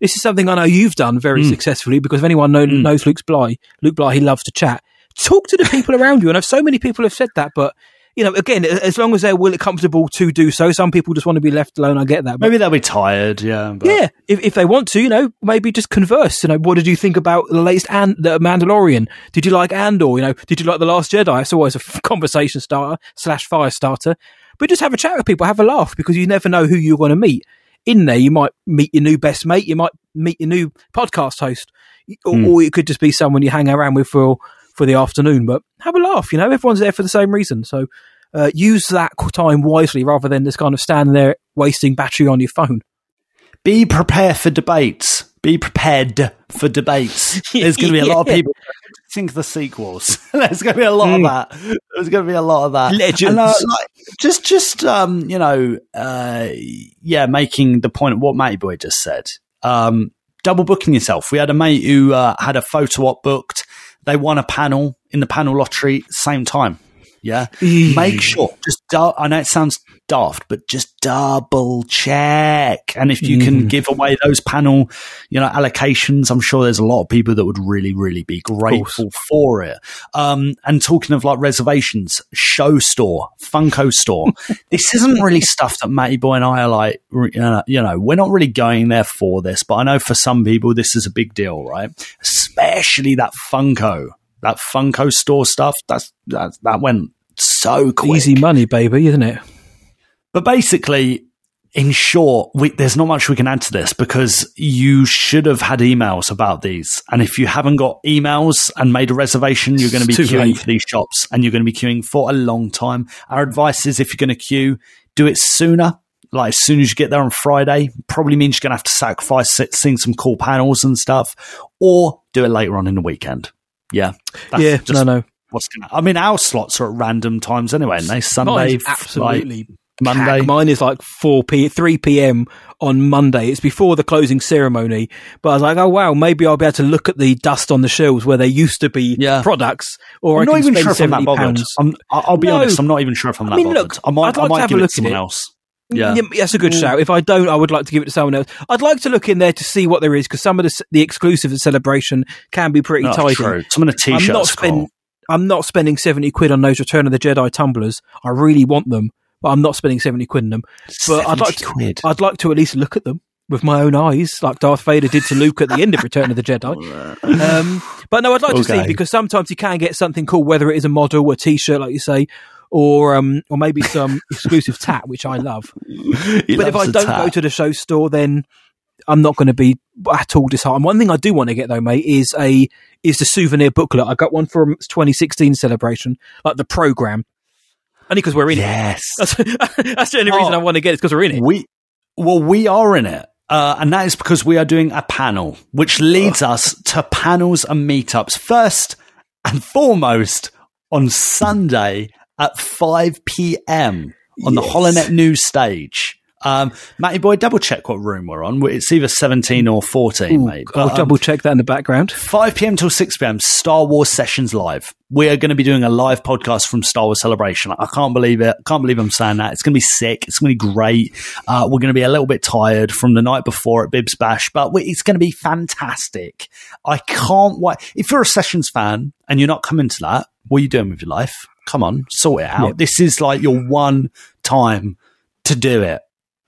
this is something I know you've done very Mm. successfully because if anyone know, knows Luke's Bly, Luke Bly, he loves to chat. Talk to the people around you. And I've so many people have said that, but you know, again, as long as they're willing, comfortable to do so, some people just want to be left alone. I get that. Maybe they'll be tired. Yeah, but yeah, if, if they want to, you know, maybe just converse. You know, what did you think about the latest and the Mandalorian? Did you like Andor? You know, did you like the Last Jedi? It's always a conversation starter slash fire starter. But just have a chat with people, have a laugh because you never know who you're going to meet. In there, you might meet your new best mate, you might meet your new podcast host, or, Hmm. or it could just be someone you hang around with for for the afternoon. But have a laugh. You know, everyone's there for the same reason. So uh, use that time wisely rather than just kind of standing there wasting battery on your phone. be prepared for debates. Be prepared for debates. There's going to be a lot of people think the sequels. There's going to be a lot of that. There's going to be a lot of that. Legends. And, uh, like, just, just, um, you know, uh, yeah, making the point of what Matty Boy just said. Um, double booking yourself. We had a mate who uh, had a photo op booked. They won a panel in the panel lottery same time. Yeah. Make sure. Just, I know it sounds daft, but just double check. And if you can give away those panel, you know, allocations, I'm sure there's a lot of people that would really, really be grateful for it. Um, and talking of like reservations, show store, Funko store, this isn't really stuff that Matty Boy and I are like, you know, we're not really going there for this, but I know for some people this is a big deal, right? Especially that Funko that Funko store stuff. That's that that went so quick. Easy money, baby, isn't it? But basically, in short, we, there's not much we can add to this because you should have had emails about these. And if you haven't got emails and made a reservation, you're going to be queuing late. for these shops and you're going to be queuing for a long time. Our advice is if you're going to queue, do it sooner. Like as soon as you get there on Friday, probably means you're going to have to sacrifice seeing some cool panels and stuff, or do it later on in the weekend. Yeah, That's yeah, no, no. What's gonna? I mean, our slots are at random times anyway, and they Sunday, Mine's like- absolutely Monday. Mine is like four p three p.m. on Monday. It's before the closing ceremony, but I was like, oh wow, maybe I'll be able to look at the dust on the shelves where there used to be Yeah. products, or I'm I not even spend sure if I'm that bothered. I'm, I- I'll be No. honest. I'm not even sure if I'm I that mean, bothered. look, I might, I'd I like to have give a it to someone it. else. Yeah. that's a good mm. shout. If I don't, I would like to give it to someone else. I'd like to look in there to see what there is because some of the, the exclusive at celebration can be pretty No, tidy. true. Some of the I'm t-shirts not spend. I'm not spending seventy quid on those Return of the Jedi tumblers. I really want them, but I'm not spending seventy quid on them. But I'd like to, quid. I'd like to at least look at them with my own eyes, like Darth Vader did to Luke at the end of Return of the Jedi. Um, but no, I'd like to see because sometimes you can get something cool, whether it is a model, or a T-shirt, like you say, or um, or maybe some exclusive tat, which I love. He but if I don't tat. go to the show store, then I'm not going to be at all disheartened. One thing I do want to get though, mate, is a is the souvenir booklet. I got one from 2016 celebration, like the program. Only because we're in Yes. it. That's, that's the only reason Oh. I want to get it because we're in it. We well, we are in it. Uh, and that is because we are doing a panel, which leads us to panels and meetups. First and foremost, on Sunday at 5 p.m. on the Holonet News stage. Um, Matty Boy, double check what room we're on. It's either 17 or 14, mate. I'll But, um, double check that in the background. 5 p.m. till 6 p.m. Star Wars Sessions Live. We are going to be doing a live podcast from Star Wars Celebration. I can't believe it. I can't believe I'm saying that. It's going to be sick. It's going to be great. Uh, we're going to be a little bit tired from the night before at Bibs Bash, but we- it's going to be fantastic. I can't wait. If you're a Sessions fan and you're not coming to that, what are you doing with your life? Come on, sort it out. Yeah. This is like your one time to do it.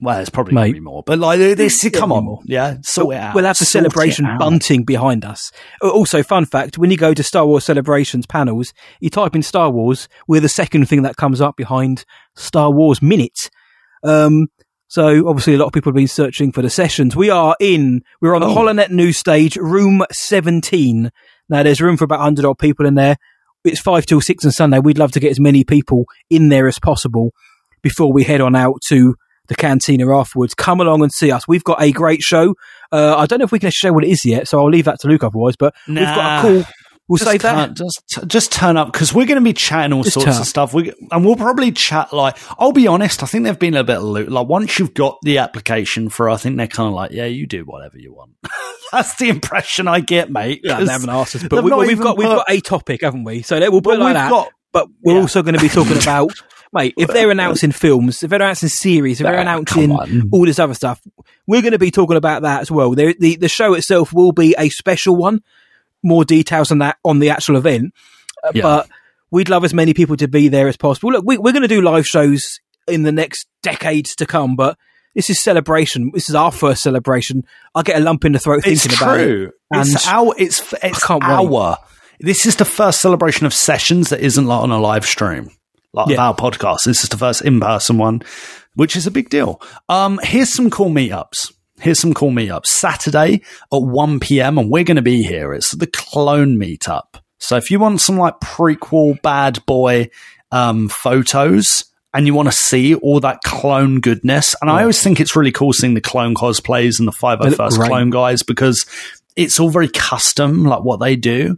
Well, it's probably Mate. more, but like this, come on, more. yeah, sort it out. We'll have the Sort celebration bunting behind us. Uh, Also, fun fact: when you go to Star Wars celebrations panels, you type in Star Wars, we're the second thing that comes up behind Star Wars minutes. Um, so obviously, a lot of people have been searching for the sessions. We are in. We're on the Oh. Holonet news stage, room seventeen. Now, there's room for about hundred odd people in there. It's five till six on Sunday. We'd love to get as many people in there as possible before we head on out to the cantina afterwards. Come along and see us. We've got a great show. Uh, I don't know if we can share what it is yet, so I'll leave that to Luke otherwise. But we've got a cool. We'll just save that. Just, just turn up because we're going to be chatting all Just sorts of stuff. We and we'll probably chat like I'll be honest. I think they've been a bit loot. Like once you've got the application for, I think they're kind of like, yeah, you do whatever you want. That's the impression I get, mate. Yeah, they haven't asked us, but we, not well, we've even got we've got a topic, haven't we? So we'll put it like that. got- but we're yeah. also going to be talking about, mate, if they're announcing films, if they're announcing series, if they're Ah, announcing all this other stuff, we're going to be talking about that as well. There, the the show itself will be a special one. More details on that on the actual event, Uh, Yeah. but we'd love as many people to be there as possible. Look, we, we're going to do live shows in the next decades to come, but. This is celebration. This is our first celebration. I get a lump in the throat It's thinking about it. true. It's And- our. It's it's can't wait. This is the first celebration of sessions that isn't like on a live stream, like Yeah. our podcast. This is the first in person one, which is a big deal. Um, here's some cool meetups. Here's some cool meetups. Saturday at 1 p.m. and we're going to be here. It's the Clone Meetup. So if you want some like prequel bad boy um, photos and you want to see all that clone goodness, and I always think it's really cool seeing the clone cosplays and the 501st clone guys because it's all very custom, like what they do.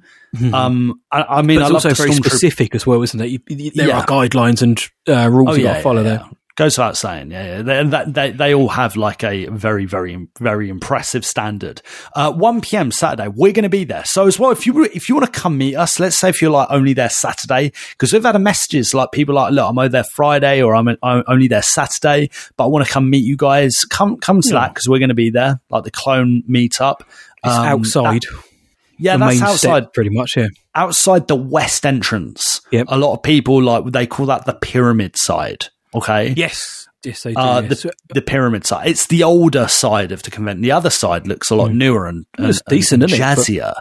Um, I, I mean, I it's also very specific as well, isn't it? You, you, there Yeah. are guidelines and uh, rules Oh you got to follow yeah, there. yeah. Goes without saying, yeah, yeah. They, that, they, they all have like a very, very, very impressive standard. Uh, 1 p.m. Saturday, we're going to be there. So as well, if you if you want to come meet us, let's say if you're like only there Saturday, because we've had a messages like people like, look, I'm only there Friday or I'm, I'm only there Saturday, but I want to come meet you guys. Come come to that because we're going to be there, like the clone meetup. It's Um, outside. that- yeah, that's outside set, pretty much. Yeah. outside the west entrance. Yep. A lot of people like they call that the pyramid side. Okay. Yes. Yes, they do. Uh, yes. the, the pyramid side. It's the older side of the convention. The other side looks a lot newer and, and, It's decent, and isn't it? But- jazzier.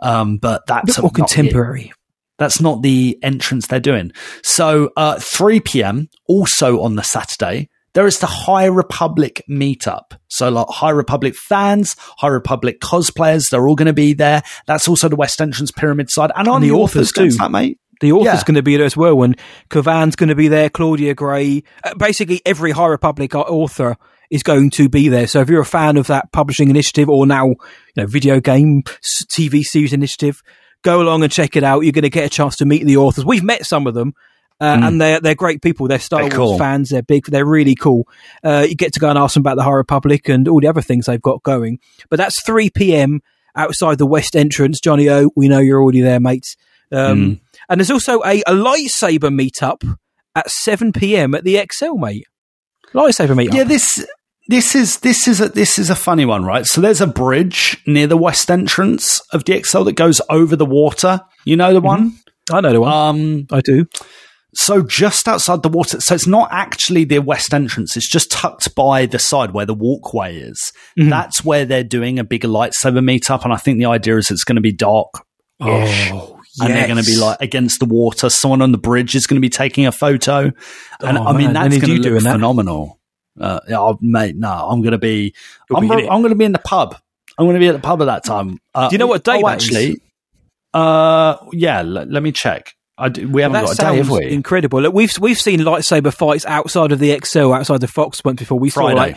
Um, but that's a more not it. contemporary. That's not the entrance they're doing. So, uh, 3 p.m. also on the Saturday, there is the High Republic meetup. So, like High Republic fans, High Republic cosplayers, they're all going to be there. That's also the West Entrance Pyramid side, and, on the the authors authors too. that, mate. The author's Yeah. going to be there as well, and Cavan's going to be there. Claudia Gray, uh, basically every High Republic author is going to be there. So if you're a fan of that publishing initiative, or now you know video game, TV series initiative, go along and check it out. You're going to get a chance to meet the authors. We've met some of them. Uh, Mm. And they're they're great people. They're Star They're Wars cool. fans. They're big. They're really cool. Uh, you get to go and ask them about the High Republic and all the other things they've got going. But that's three p.m. outside the west entrance. Johnny O, we know you're already there, mates. Um, Mm. And there's also a, a lightsaber meetup at seven p.m. at the Excel, mate. Lightsaber meetup. Yeah, this this is this is a this is a funny one, right? So there's a bridge near the west entrance of the Excel that goes over the water. You know the one? I know the one. Um, I do. So just outside the water, so it's not actually the west entrance. It's just tucked by the side where the walkway is. Mhm. That's where they're doing a bigger lightsaber meetup, and I think the idea is it's going to be dark. Oh, And they're going to be like against the water. Someone on the bridge is going to be taking a photo, and Oh, I mean man. that's going to look phenomenal. Uh, yeah, oh, mate, no, I'm going to be. You'll I'm, be in I'm going to be in the pub. I'm going to be at the pub at that time. Uh, Do you know what day Oh, that is? actually, uh, yeah. l- let me check. We haven't that got a day, have we? incredible. Look, we've we've seen lightsaber fights outside of the Excel, outside the Fox once before. We Friday. saw like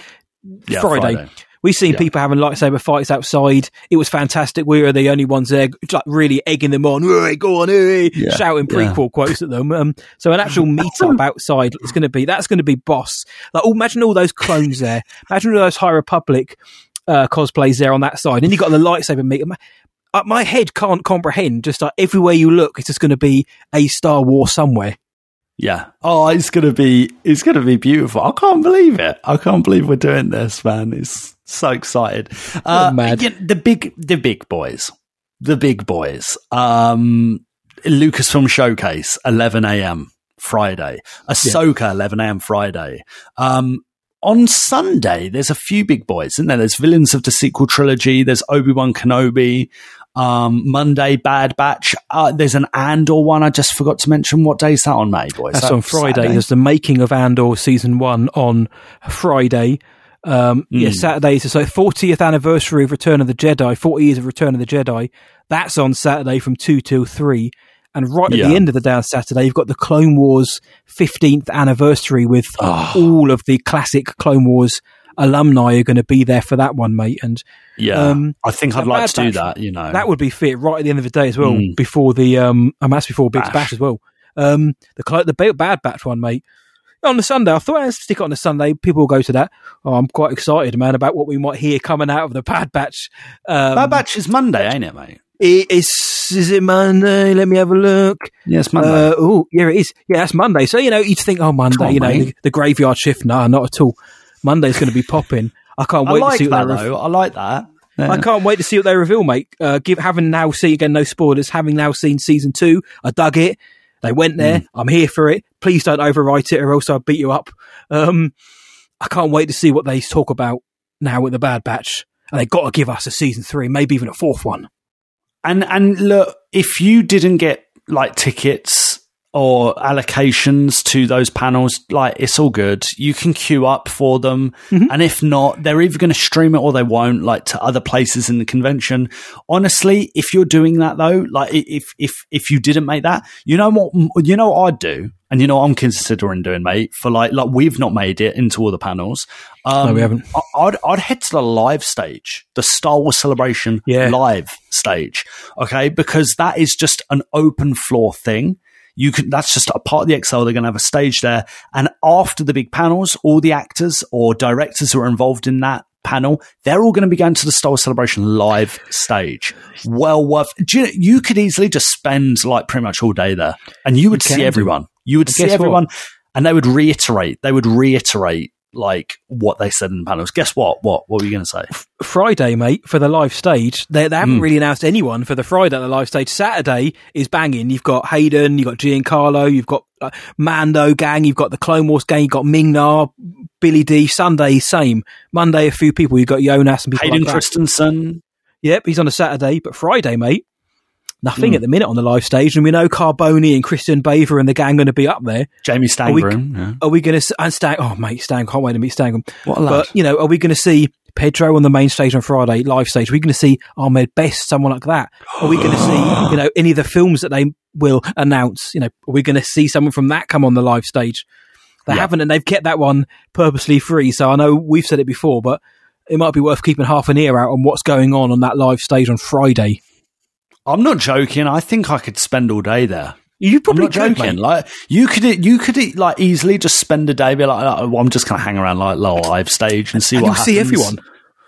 Yeah, Friday. Friday. We've seen Yeah. people having lightsaber fights outside. It was fantastic. We were the only ones there, like really egging them on. Go on, Yeah. shouting prequel quotes at them. Um, so an actual meetup outside is going to be that's going to be boss. Like, oh, imagine all those clones there. Imagine all those High Republic uh, cosplays there on that side, and you got the lightsaber meet. My, uh, my head can't comprehend. Just like everywhere you look, it's just going to be a Star Wars somewhere. Yeah. Oh, it's gonna be it's gonna be beautiful. I can't believe it. I can't believe we're doing this, man. It's so excited. Uh, mad. yeah, the big the big boys. The big boys. Um Lucasfilm Showcase, eleven AM Friday. Ahsoka, eleven AM Friday. Um on Sunday, there's a few big boys, isn't there? There's Villains of the Sequel Trilogy, there's Obi Wan Kenobi, um, Monday, Bad Batch. Uh, there's an Andor one I just forgot to mention. What day is that on, May, boys? That's on Friday. There's the making of Andor season one on Friday. Um, Yeah, Mm. Saturday is so 40th anniversary of Return of the Jedi, 40 years of Return of the Jedi. That's on Saturday from 2 till 3. And right at Yeah. the end of the day on Saturday, you've got the Clone Wars 15th anniversary with Ah. all of the classic Clone Wars alumni are going to be there for that one, mate. And Yeah, um, I think I'd like to do that. You know, that would be fit right at the end of the day as well, Mm. before the um, and that's before Big Bash. Bash, as well. Um, the the bad batch one, mate. On the Sunday, I thought I'd stick it on the Sunday. People will go to that. Oh, I'm quite excited, man, about what we might hear coming out of the Bad Batch. Um, Bad Batch is Monday, ain't it, mate? It is. Is it Monday? Let me have a look. Yeah, it's Monday. Uh, oh, yeah, it is. Yeah, that's Monday. So you know, you'd think, oh, Monday. On, you know, the, the graveyard shift. No, not at all. Monday's going to be popping. I can't I wait like to see what that they though. I like that. Yeah. I can't wait to see what they reveal, mate. Uh, give, having now seen again, no spoilers. Having now seen season two, I dug it. They went there. Mm. I'm here for it. Please don't overwrite it, or else I'll beat you up. Um, I can't wait to see what they talk about now with the Bad Batch. And they got to give us a season three, maybe even a fourth one. And and look, if you didn't get like tickets or allocations to those panels, like it's all good. You can queue up for them, Mm-hmm. and if not, they're either going to stream it or they won't, like to other places in the convention. Honestly, if you're doing that though, like if if if you didn't make that, you know what, you know what I'd do, and you know what I'm considering doing, mate. For like like we've not made it into all the panels. Um, No, we haven't. I- I'd I'd head to the live stage, the Star Wars Celebration Yeah. live stage, okay? Because that is just an open floor thing. You can that's just a part of the Excel. They're going to have a stage there, and after the big panels, all the actors or directors who are involved in that panel, they're all going to be going to the Star Celebration live stage. Well worth. Do you, you could easily just spend like pretty much all day there, and you would You see everyone. You would see guess what? everyone, and they would reiterate. They would reiterate like what they said in the panels. Guess what? What what were you going to say? Friday, mate, for the live stage. They, they haven't Mm. really announced anyone for the Friday at the live stage. Saturday is banging. You've got Hayden, you've got Giancarlo, you've got uh, Mando gang, you've got the Clone Wars gang, you've got Ming-Na, Billy Dee. Sunday, same. Monday, a few people. You've got Jonas and people Hayden like. Christensen. Yep, he's on a Saturday, but Friday, mate, nothing Mm. at the minute on the live stage. And we know Carboni and Christian Baver and the gang going to be up there. Jamie Are we, yeah. are we going to and Stang? Oh, mate, Stang! Can't wait to meet Stang. What a lad. But you know, are we going to see Pedro on the main stage on Friday, live stage? Are we going to see Ahmed Best, someone like that? Are we going to see you know any of the films that they will announce? You know, are we going to see someone from that come on the live stage? They Yeah. haven't, and they've kept that one purposely free. So I know we've said it before, but it might be worth keeping half an ear out on what's going on on that live stage on Friday. I'm not joking. I think I could spend all day there. You probably I'm not could, joking. Like you could, you could like easily just spend a day, be like, oh, well, I'm just to hang around like live stage and see And what you'll see happens. everyone.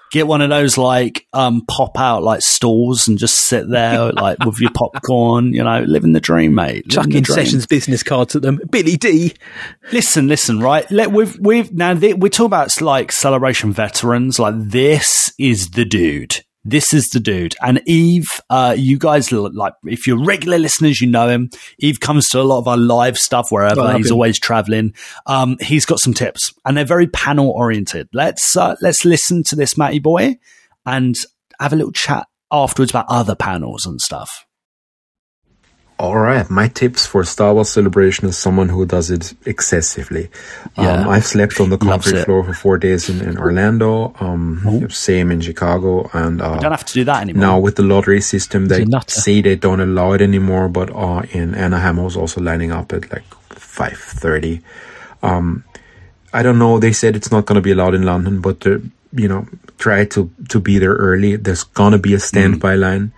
Get one of those like um pop out like stalls and just sit there like with your popcorn. You know, living the dream, mate. Chucking sessions business cards at them. Billy Dee. Listen, listen, right? Let we've we've now th- we're talking about like celebration veterans. Like this is the dude. This is the dude. And Eve, uh, you guys look like if you're regular listeners, you know him. Eve comes to a lot of our live stuff wherever love he's him. always traveling. Um, he's got some tips, and they're very panel oriented. Let's uh, let's listen to this, Matty boy, and have a little chat afterwards about other panels and stuff. All right, my tips for Star Wars Celebration is someone who does it excessively. Yeah. Um, I've slept on the concrete floor for four days in, in Orlando. Um, same in Chicago, and uh, You don't have to do that anymore. now with the lottery system, they say they don't allow it anymore. But uh, in Anaheim, I was also lining up at like five thirty. Um, I don't know. They said it's not going to be allowed in London, but you know, try to to be there early. There's gonna be a standby line.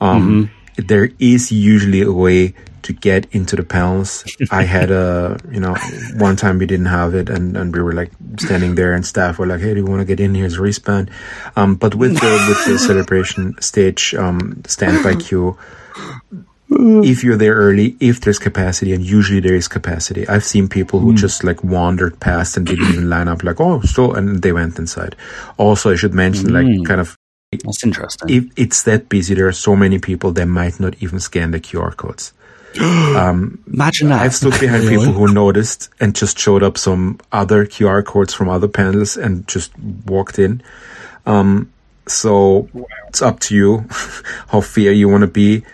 Um, There is usually a way to get into the panels. I had a, you know, one time we didn't have it, and, and we were like standing there, and staff were like, "Hey, do you want to get in? Here's a wristband." Um, but with the with the celebration stage um, standby queue, if you're there early, if there's capacity, and usually there is capacity. I've seen people who just like wandered past and didn't even line up, like, oh, so, and they went inside. Also, I should mention, like, kind of, That's interesting. if it's that busy, there are so many people, they might not even scan the QR codes. um, Imagine that. I've stood behind people who noticed and just showed up some other QR codes from other panels and just walked in. Um, so it's up to you how fair you want to be.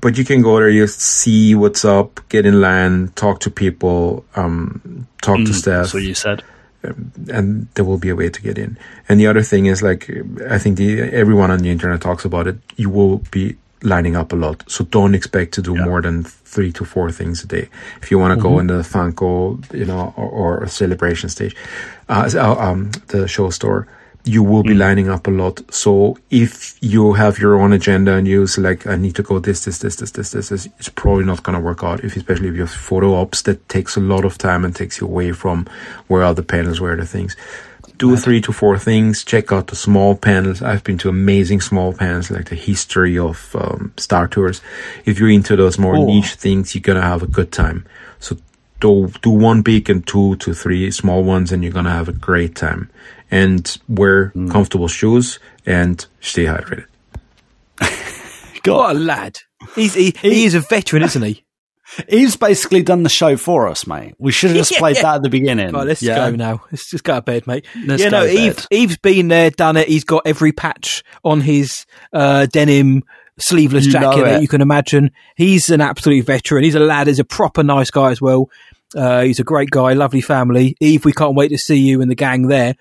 But you can go there, you see what's up, get in line, talk to people, um, talk to staff That's what you said. And there will be a way to get in. And the other thing is like I think the everyone on the internet talks about it. You will be lining up a lot, so don't expect to do more than three to four things a day. If you want to go in the Funko, you know, or, or a celebration stage, uh, um, the show store. You will be lining up a lot. So if you have your own agenda and you like, I need to go this, this, this, this, this, this, this it's probably not going to work out. If especially if you have photo ops, that takes a lot of time and takes you away from where are the panels, where are the things. Do three to four things. Check out the small panels. I've been to amazing small panels, like the history of um, Star Tours. If you're into those more Oh. niche things, you're gonna have a good time. So do do one big and two to three small ones, and you're gonna have a great time. And wear comfortable shoes and stay hydrated. What a lad. He's, he, he is a veteran, isn't he? He's basically done the show for us, mate. We should have just Yeah, played yeah. that at the beginning. Right, let's Yeah? go now. Let's just go to bed, mate. Let's yeah, go no, to Eve, bed. Eve's been there, done it. He's got every patch on his uh, denim sleeveless You jacket that you can imagine. He's an absolute veteran. He's a lad. He's a proper nice guy as well. Uh, he's a great guy, lovely family. Eve, we can't wait to see you and the gang there.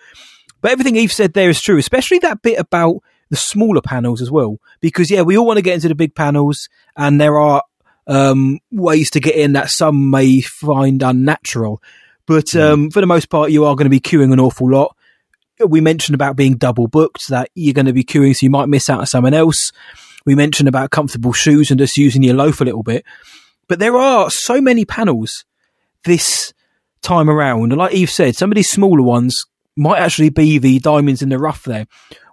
But everything Eve said there is true, especially that bit about the smaller panels as well. Because yeah, we all want to get into the big panels, and there are um, ways to get in that some may find unnatural. But um, for the most part, you are going to be queuing an awful lot. We mentioned about being double booked, that you're going to be queuing, so you might miss out on someone else. We mentioned about comfortable shoes and just using your loaf a little bit. But there are so many panels this time around. And like Eve said, some of these smaller ones might actually be the diamonds in the rough there.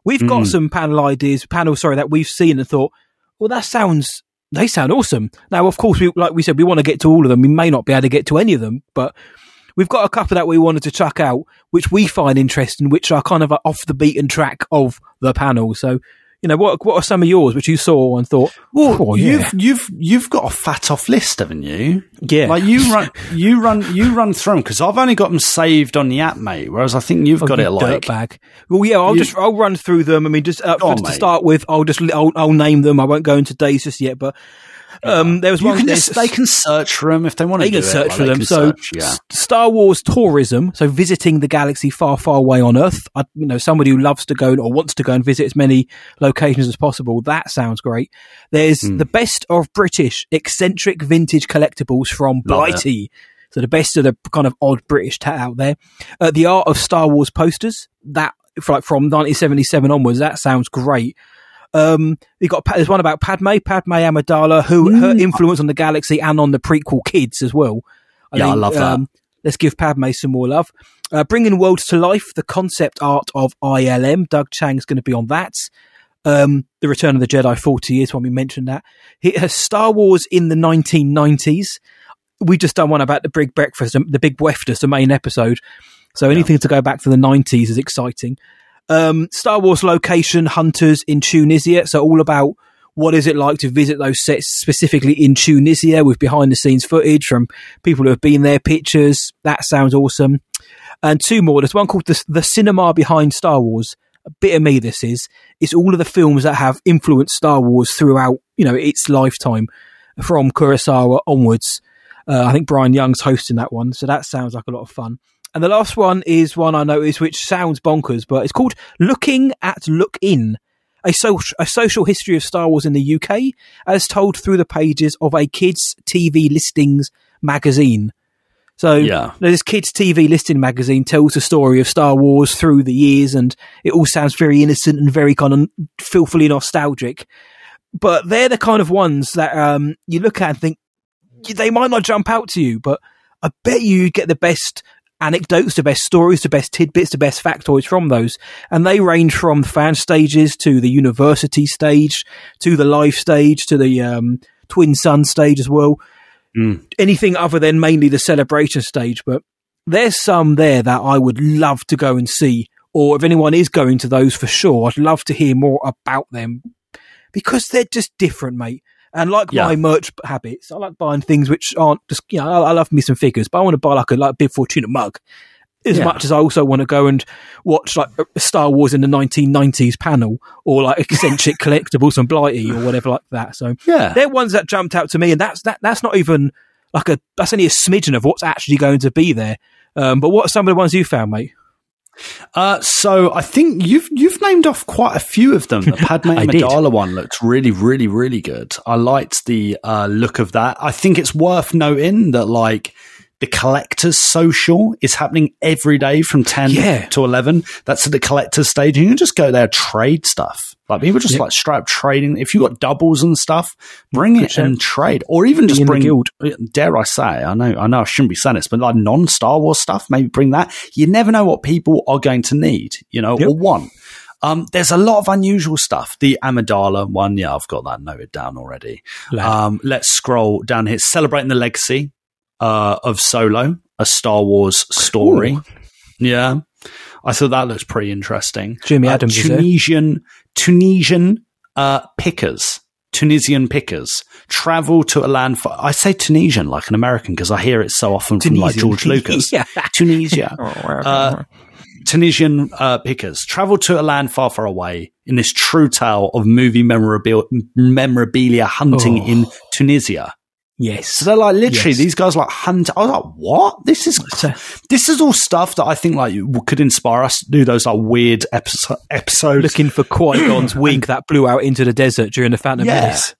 We've got Mm. some panel ideas, panel, sorry, that we've seen and thought, well, that sounds, they sound awesome. Now, of course, we, like we said, we want to get to all of them. We may not be able to get to any of them, but we've got a couple that we wanted to chuck out, which we find interesting, which are kind of off the beaten track of the panel. So, you know, what what are some of yours which you saw and thought, Well, oh, yeah. you've you've you've got a fat off list, haven't you? Yeah. Like you run you run you run through them because I've only got them saved on the app, mate. Whereas I think you've Oh, got you it like dirtbag. Well, yeah, I'll You- just I'll run through them. I mean, just uh, on, to start with, I'll just I'll, I'll name them. I won't go into days just yet, but um, there was you one. can just they can search for them if they want to. they can search it, for them. So, search, yeah. Star Wars tourism, so visiting the galaxy far, far away on Earth. I, you know, somebody who loves to go or wants to go and visit as many locations as possible. That sounds great. There's Hmm. the best of British eccentric vintage collectibles from Love it. Blighty. So the best of the kind of odd British tat out there. Uh, the art of Star Wars posters. That like from 1977 onwards. That sounds great. Um, you got there's one about Padme, Padme Amidala, who Mm. her influence on the galaxy and on the prequel kids as well. Yeah, I love that. let's give Padme some more love. Uh, bringing worlds to life, the concept art of ILM. Doug Chiang's going to be on that. Um, the Return of the Jedi, 40 years when we mentioned that. Has Star Wars in the 1990s. We just done one about the Big Breakfast, the Big Breakfast, the main episode. So anything to go back to the 90s is exciting. Um, Star Wars location hunters in Tunisia. So all about what is it like to visit those sets specifically in Tunisia with behind the scenes footage from people who have been there, pictures. That sounds awesome. And two more. There's one called the, the Cinema Behind Star Wars. A bit of me, this is. It's all of the films that have influenced Star Wars throughout, you know, its lifetime from Kurosawa onwards. Uh, I think Bryan Young's hosting that one, so that sounds like a lot of fun. And the last one is one I noticed which sounds bonkers, but it's called Looking at Look In, a, so- a social history of Star Wars in the UK as told through the pages of a kids' TV listings magazine. So Yeah. this kids' TV listing magazine tells the story of Star Wars through the years, and it all sounds very innocent and very kind of filthily nostalgic. But they're the kind of ones that um, you look at and think they might not jump out to you, but I bet you get the best anecdotes, the best stories, the best tidbits, the best factoids from those. And they range from fan stages to the university stage to the live stage to the um, Twin Sun stage as well. Anything other than mainly the celebration stage. But there's some there that I would love to go and see. Or if anyone is going to those for sure, I'd love to hear more about them because they're just different, mate. And like Yeah. my merch habits, I like buying things which aren't just, you know, I, I love me some figures, but I want to buy like a like Bib Fortuna mug as Yeah. much as I also want to go and watch like Star Wars in the 1990s panel or like eccentric collectibles and Blighty or whatever like that. So Yeah. they're ones that jumped out to me, and that's that. That's not even like a that's only a smidgen of what's actually going to be there. Um, but what are some of the ones you found, mate? Uh, so I think you've you've named off quite a few of them. The Padme Amidala one looks really, really, really good. I liked the uh, look of that. I think it's worth noting that like the collector's social is happening every day from ten Yeah. to eleven. That's at the collector's stage. You can just go there trade stuff. Like people just Yeah. like straight up trading. If you got doubles and stuff, bring it and trade, or even just bring. guild. Dare I say? I know, I know, I shouldn't be saying this, but like non Star Wars stuff, maybe bring that. You never know what people are going to need, you know, Yep. or want. Um, there's a lot of unusual stuff. The Amidala one, yeah, I've got that noted down already. Um, let's scroll down here. Celebrating the legacy uh, of Solo, a Star Wars story. Ooh. Yeah, I thought that looks pretty interesting. Jimmy Uh, Adams. Tunisian Tunisian uh, pickers. Tunisian pickers travel to a land. For, I say Tunisian like an American because I hear it so often from like George Lucas. Yeah. Tunisia. Uh, Tunisian uh, pickers travel to a land far, far away in this true tale of movie memorabil- memorabilia hunting Oh. in Tunisia. Yes. So they're like literally Yes. these guys like hunt. I was like, what? This is this is all stuff that I think like could inspire us to do those like weird episo- episodes. Looking for Qui Gon's wig that blew out into the desert during the Phantom Yeah. Menace.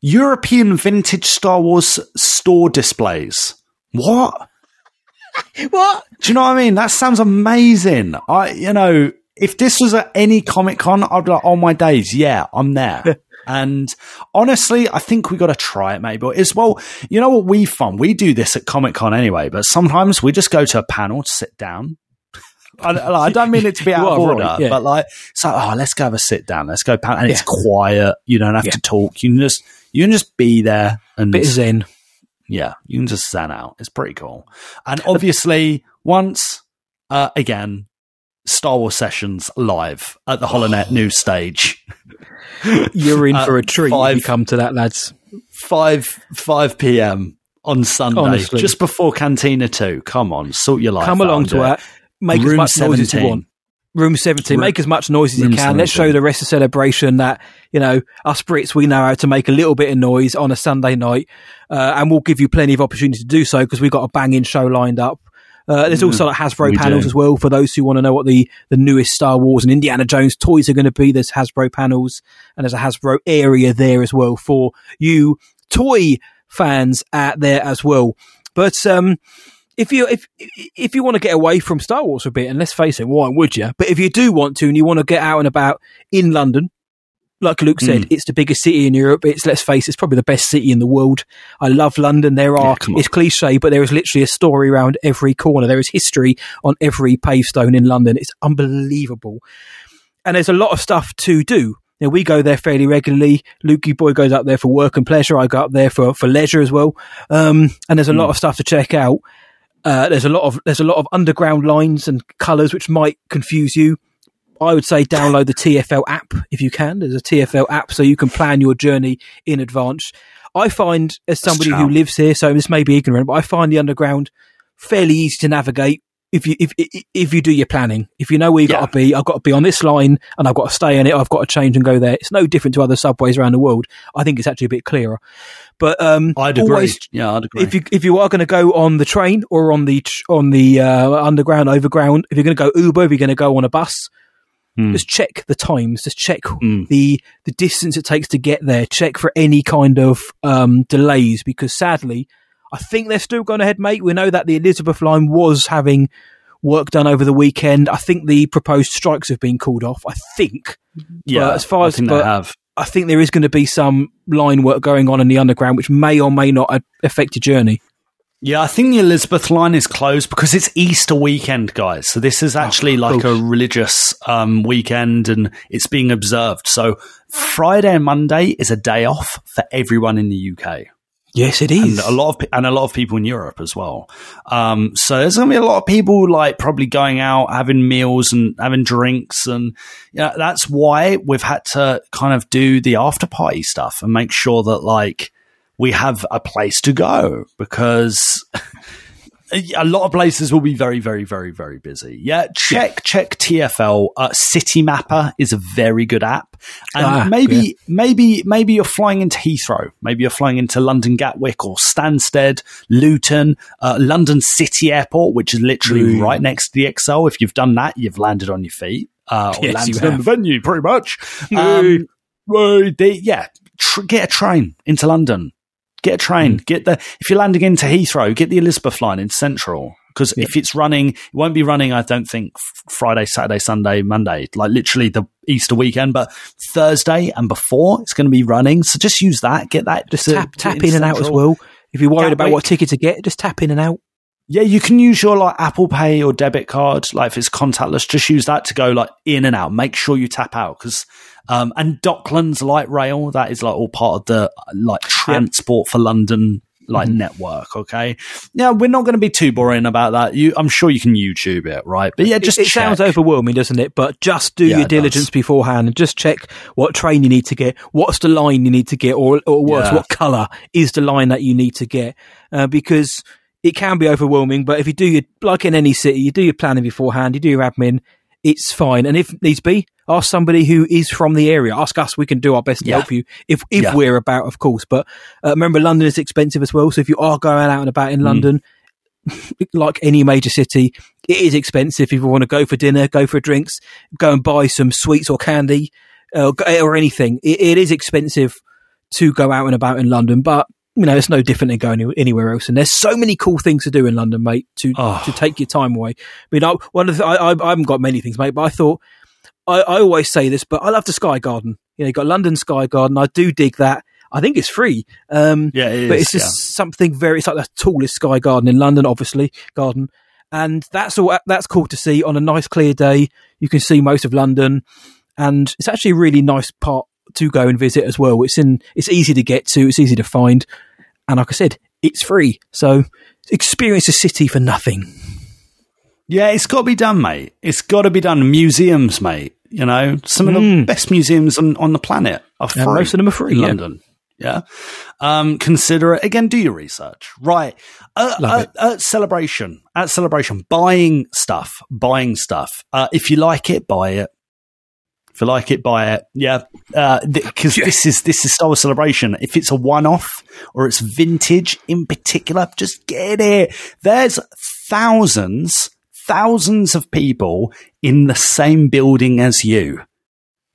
European vintage Star Wars store displays. What? What? Do you know what I mean? That sounds amazing. I, you know, if this was at any Comic Con, I'd be like, oh my days, yeah, I'm there. and honestly, I think we got to try it, maybe. As well, you know what we fun? We do this at Comic Con anyway, but sometimes we just go to a panel to sit down. I, I don't mean it to be out of order, right, yeah. but like, it's like, oh, let's go have a sit down. Let's go panel. And it's quiet. You don't have Yeah. to talk. You can just, you can just be there and Bit zen. yeah, you can just zen out. It's pretty cool. And obviously, once uh, again, Star Wars sessions live at the HoloNet news stage. You're in for a treat if five- you come to that, lads. Five five p.m. on Sunday, Honestly. just before Cantina Two. Come on, sort your life. Come along to it. Make Room as much noise as you 17. want. Room 17. Room- make as much noise as you can. Let's show the rest of the celebration that, you know, us Brits, we know how to make a little bit of noise on a Sunday night. Uh, and we'll give you plenty of opportunity to do so because we've got a banging show lined up. Uh, there's also like Hasbro we panels do. as well for those who want to know what the, the newest Star Wars and Indiana Jones toys are going to be. There's Hasbro panels and there's a Hasbro area there as well for you toy fans out there as well. But, um, if you if if you want to get away from Star Wars for a bit, and let's face it, why would you? But if you do want to, and you want to get out and about in London, like Luke said, Mm. it's the biggest city in Europe. It's let's face, it, it's probably the best city in the world. I love London. There are on. it's cliche, but there is literally a story around every corner. There is history on every pavestone in London. It's unbelievable, and there's a lot of stuff to do. Now, we go there fairly regularly. Lukey boy goes up there for work and pleasure. I go up there for, for leisure as well. Um, and there's a lot of stuff to check out. Uh, there's a lot of there's a lot of underground lines and colours which might confuse you. I would say download the TFL app if you can. There's a TFL app so you can plan your journey in advance. I find, as somebody who lives here, so this may be ignorant, but I find the underground fairly easy to navigate if you if if- you do your planning. If you know where you have got to be, I've got to be on this line and I've got to stay in it. I've got to change and go there. It's no different to other subways around the world. I think it's actually a bit clearer. But um, I'd agree. always yeah, I'd agree. if you if you are going to go on the train or on the on the uh, underground overground, if you're going to go Uber, if you're going to go on a bus, Hmm. just check the times. Just check the the distance it takes to get there. Check for any kind of um, delays because sadly, I think they're still going ahead, mate. We know that the Elizabeth line was having work done over the weekend. I think the proposed strikes have been called off. I think. Yeah, But as far I as think they but have. I think there is going to be some line work going on in the underground, which may or may not affect your journey. Yeah, I think the Elizabeth line is closed because it's Easter weekend, guys. So this is actually like a religious um, weekend and it's being observed. So Friday and Monday is a day off for everyone in the UK. Yes, it is, And a lot of and a lot of people in Europe as well. Um, so there's going to be a lot of people like probably going out, having meals and having drinks, and yeah, that's why we've had to kind of do the after party stuff and make sure that like we have a place to go because a lot of places will be very, very, very, very busy. Yeah, check check TFL. Uh, Citymapper is a very good app, and Ah, maybe yeah. maybe maybe you're flying into Heathrow, maybe you're flying into London Gatwick or Stansted, Luton, uh, London City Airport, which is literally right next to the Excel. If you've done that, you've landed on your feet. Uh, or Yes, landed on the venue, pretty much. Um, they, yeah, tr- get a train into London. Get a train. Hmm. Get the if you're landing into Heathrow, get the Elizabeth line in Central because if it's running, it won't be running. I don't think Friday, Saturday, Sunday, Monday, like literally the Easter weekend, but Thursday and before it's going to be running. So just use that. Get that. Just to- tap tap in and out as well. If you're worried about what ticket to get, just tap in and out. Yeah, you can use your like Apple Pay or debit card. Like if it's contactless, just use that to go like in and out. Make sure you tap out because um and Docklands Light Rail that is like all part of the like transport for London like network. Okay, yeah, we're not going to be too boring about that. You, I'm sure you can YouTube it, right? But yeah, just it, it sounds overwhelming, doesn't it? But just do Yeah, your it does. diligence beforehand and just check what train you need to get, what's the line you need to get, or or worse, Yeah. what colour is the line that you need to get, uh, because it can be overwhelming. But if you do your like in any city, you do your planning beforehand, you do your admin, it's fine. And if needs be, ask somebody who is from the area. Ask us; we can do our best to Yeah. help you if if Yeah. we're about, of course. But uh, remember, London is expensive as well. So if you are going out and about in Mm. London, like any major city, it is expensive. If you want to go for dinner, go for drinks, go and buy some sweets or candy uh, or anything, it, it is expensive to go out and about in London. But you know, it's no different than going anywhere else. And there's so many cool things to do in London, mate. To Oh. to take your time away. I mean, I, one of the, I, I haven't got many things, mate, but I thought. I, I always say this, but I love the Sky Garden. You know, you got London Sky Garden. I do dig that. I think it's free. Um, Yeah, it but is, it's just something very. It's like the tallest sky garden in London, obviously garden, and that's all. That's cool to see on a nice clear day. You can see most of London, and it's actually a really nice part to go and visit as well. It's in. It's easy to get to. It's easy to find, and like I said, it's free. So experience a city for nothing. Yeah, it's got to be done, mate. It's got to be done. Museums, mate. You know, some of the Mm. best museums on, on the planet are free. And most of them are free, in yeah. London. Yeah. Um, consider it again. Do your research. Right. Uh, uh. At celebration, at celebration, buying stuff, buying stuff. Uh, if you like it, buy it. If you like it, buy it. Yeah, uh, because this is this is Star Wars Celebration. If it's a one-off or it's vintage in particular, just get it. There's thousands, thousands of people in the same building as you.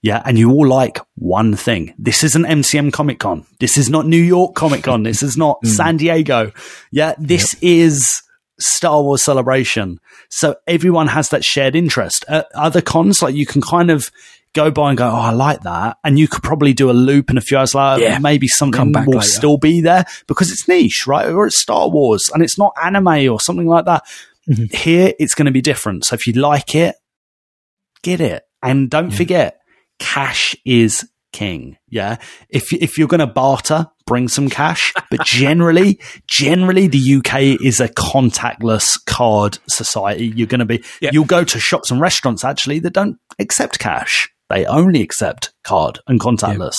Yeah, and you all like one thing. This isn't MCM Comic Con. This is not New York Comic Con. this is not mm. San Diego. Yeah, this is Star Wars Celebration. So everyone has that shared interest. At other cons, like you can kind of go by and go, oh, I like that. And you could probably do a loop and a few hours later, Yeah. maybe something will later. still be there because it's niche, right? Or it's Star Wars and it's not anime or something like that. Mm-hmm. Here, it's going to be different. So if you like it, get it. And don't forget, cash is king. Yeah. If, if you're going to barter, bring some cash. But generally, generally the UK is a contactless card society. You're going to be, you'll go to shops and restaurants actually that don't accept cash. They only accept card and contactless.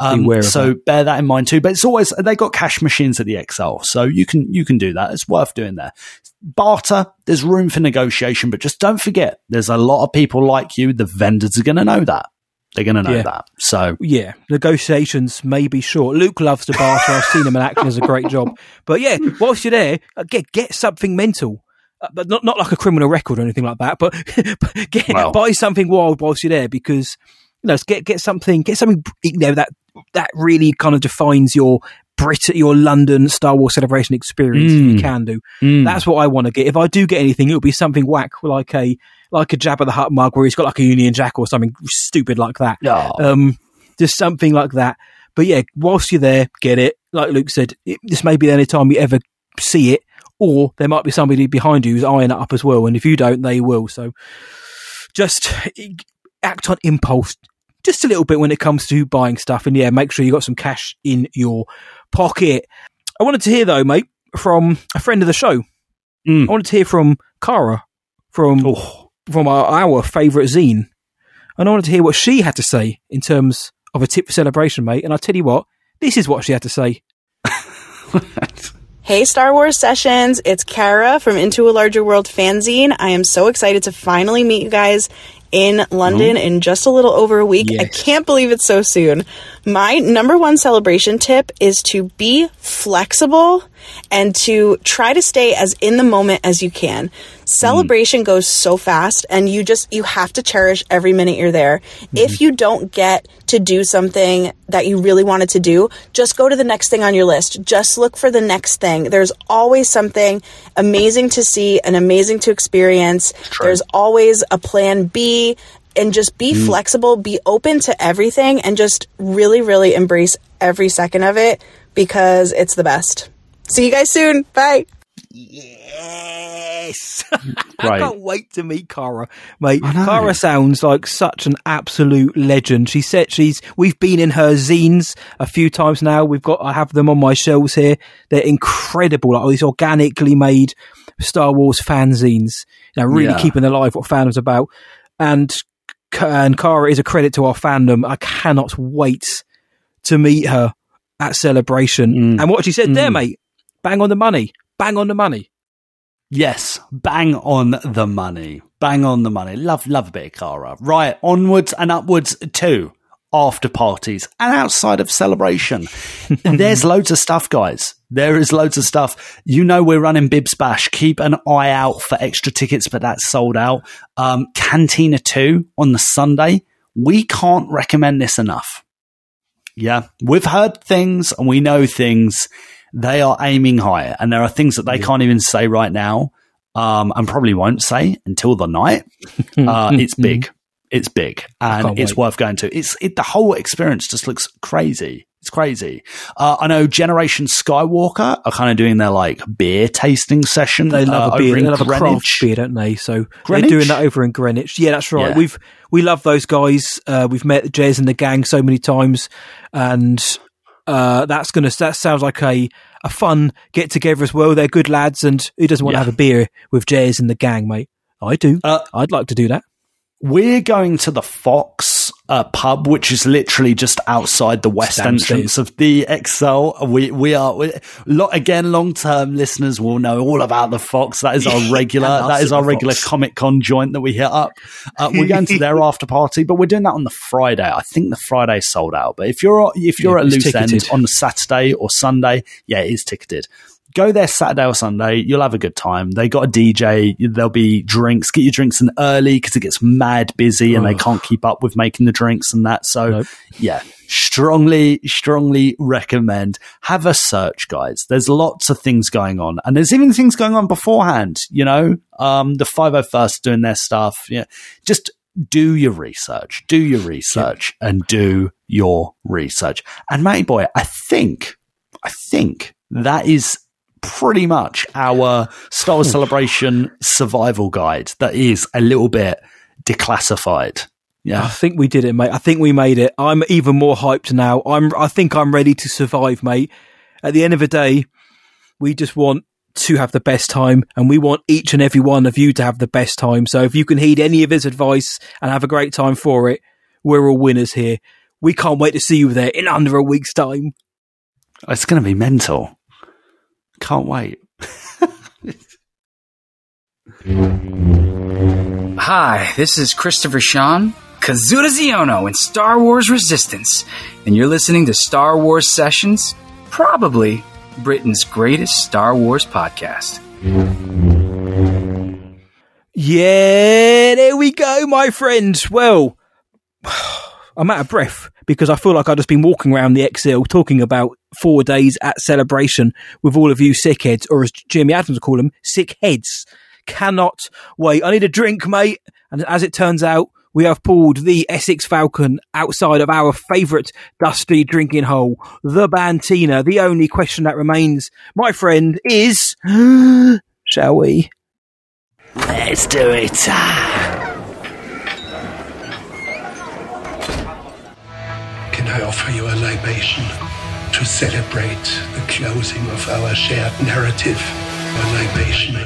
Um, so that. bear that in mind too. But it's always they got cash machines at the Excel, so you can you can do that. It's worth doing there. Barter, there's room for negotiation, but just don't forget, there's a lot of people like you. The vendors are going to know that. They're going to know Yeah. that. So Yeah, negotiations may be short. Luke loves to barter. I've seen him in action; does a great job. But yeah, whilst you're there, uh, get get something mental, but not not like a criminal record or anything like that. But, but get buy something wild whilst you're there because you know get get something get something you know that that really kind of defines your Brit your London Star Wars celebration experience. If you Mm. can do Mm. that's what I want to get. If I do get anything, it'll be something whack like a like a Jabba the Hutt mug where he's got like a Union Jack or something stupid like that. Oh. Um, just something like that. But yeah, whilst you're there, get it. Like Luke said, it, this may be the only time you ever see it, or there might be somebody behind you who's eyeing it up as well. And if you don't, they will. So just act on impulse just a little bit when it comes to buying stuff. And yeah, make sure you got some cash in your pocket. I wanted to hear though, mate, from a friend of the show. Mm. I wanted to hear from Cara from oh. from our, our favourite zine, and I wanted to hear what she had to say in terms of a tip for celebration, mate. And I tell you what, this is what she had to say. Hey, Star Wars Sessions. It's Kara from Into a Larger World fanzine. I am so excited to finally meet you guys in London mm-hmm. in just a little over a week. I can't believe it's so soon. My number one celebration tip is to be flexible and to try to stay as in the moment as you can. Celebration goes so fast and you just you have to cherish every minute you're there. If you don't get to do something that you really wanted to do, just go to the next thing on your list. Just look for the next thing. There's always something amazing to see and amazing to experience. There's always a plan B and just be Mm. flexible, be open to everything and just really really embrace every second of it because it's the best. See you guys soon. Bye. Yes. I can't wait to meet Cara, mate. Cara sounds like such an absolute legend. She said she's. We've been in her zines a few times now. We've got. I have them on my shelves here. They're incredible. Like all these organically made Star Wars fanzines. You know, really Yeah. keeping alive what fandom's about. And and Cara is a credit to our fandom. I cannot wait to meet her at celebration. And what she said there, Mm. mate, bang on the money. Bang on the money. Yes, bang on the money. Bang on the money. Love, love a bit of Cara. Right, onwards and upwards too. after parties and outside of celebration. There's loads of stuff, guys. There is loads of stuff. You know, we're running Bibs Bash. Keep an eye out for extra tickets, but that's sold out. Um, Cantina 2 on the Sunday. We can't recommend this enough. Yeah, we've heard things and we know things. They are aiming higher, and there are things that they can't even say right now, um, and probably won't say until the night. Uh, it's big. It's big, and it's wait. worth going to. It's it, the whole experience just looks crazy. It's crazy. Uh, I know Generation Skywalker are kind of doing their like beer tasting session. They love uh, a beer. They love a craft beer, don't they? So Greenwich? they're doing that over in Greenwich. Yeah, that's right. Yeah. We've we love those guys. Uh, we've met the Jez and the gang so many times, and uh, that's gonna that sounds like a a fun get together as well. They're good lads, and who doesn't want Yeah. to have a beer with Jez and the gang, mate? I do. Uh, I'd like to do that. We're going to the Fox uh, pub, which is literally just outside the west entrance of the Excel. We we are we, lo- again long term listeners will know all about the Fox. That is our regular. That is our regular Comic Con joint that we hit up. Uh, we're going to their after party, but we're doing that on the Friday. I think the Friday sold out. But if you're if you're Yeah, at loose end on the Saturday or Sunday, yeah, it is ticketed go there Saturday or Sunday. You'll have a good time. They got a DJ. There'll be drinks. Get your drinks in early because it gets mad busy and they can't keep up with making the drinks and that. So yeah, strongly, strongly recommend. Have a search, guys. There's lots of things going on, and there's even things going on beforehand. You know, um, the 501st doing their stuff. Yeah, just do your research, do your research, and do your research. And matey boy, I think, I think that is pretty much our Star Wars Celebration survival guide. That is a little bit declassified. Yeah, I think we did it, mate. I think we made it. I'm even more hyped now. I'm. I think I'm ready to survive, mate. At the end of the day, we just want to have the best time and we want each and every one of you to have the best time. So if you can heed any of his advice and have a great time for it, we're all winners here. We can't wait to see you there in under a week's time. It's going to be mental. Can't wait. Hi, this is Christopher Sean, Kazuda Xiono in Star Wars Resistance, and you're listening to Star Wars Sessions, probably Britain's greatest Star Wars podcast. Yeah, there we go, my friends. Well, I'm out of breath because I feel like I've just been walking around the Excel talking about four days at celebration with all of you sick heads, or as Jimmy Adams would call them, sick heads. Cannot wait. I need a drink, mate. And as it turns out, we have pulled the Essex Falcon outside of our favourite dusty drinking hole, the Bantina. The only question that remains, my friend, is shall we? Let's do it. Can I offer you a libation to celebrate the closing of our shared narrative? A libation.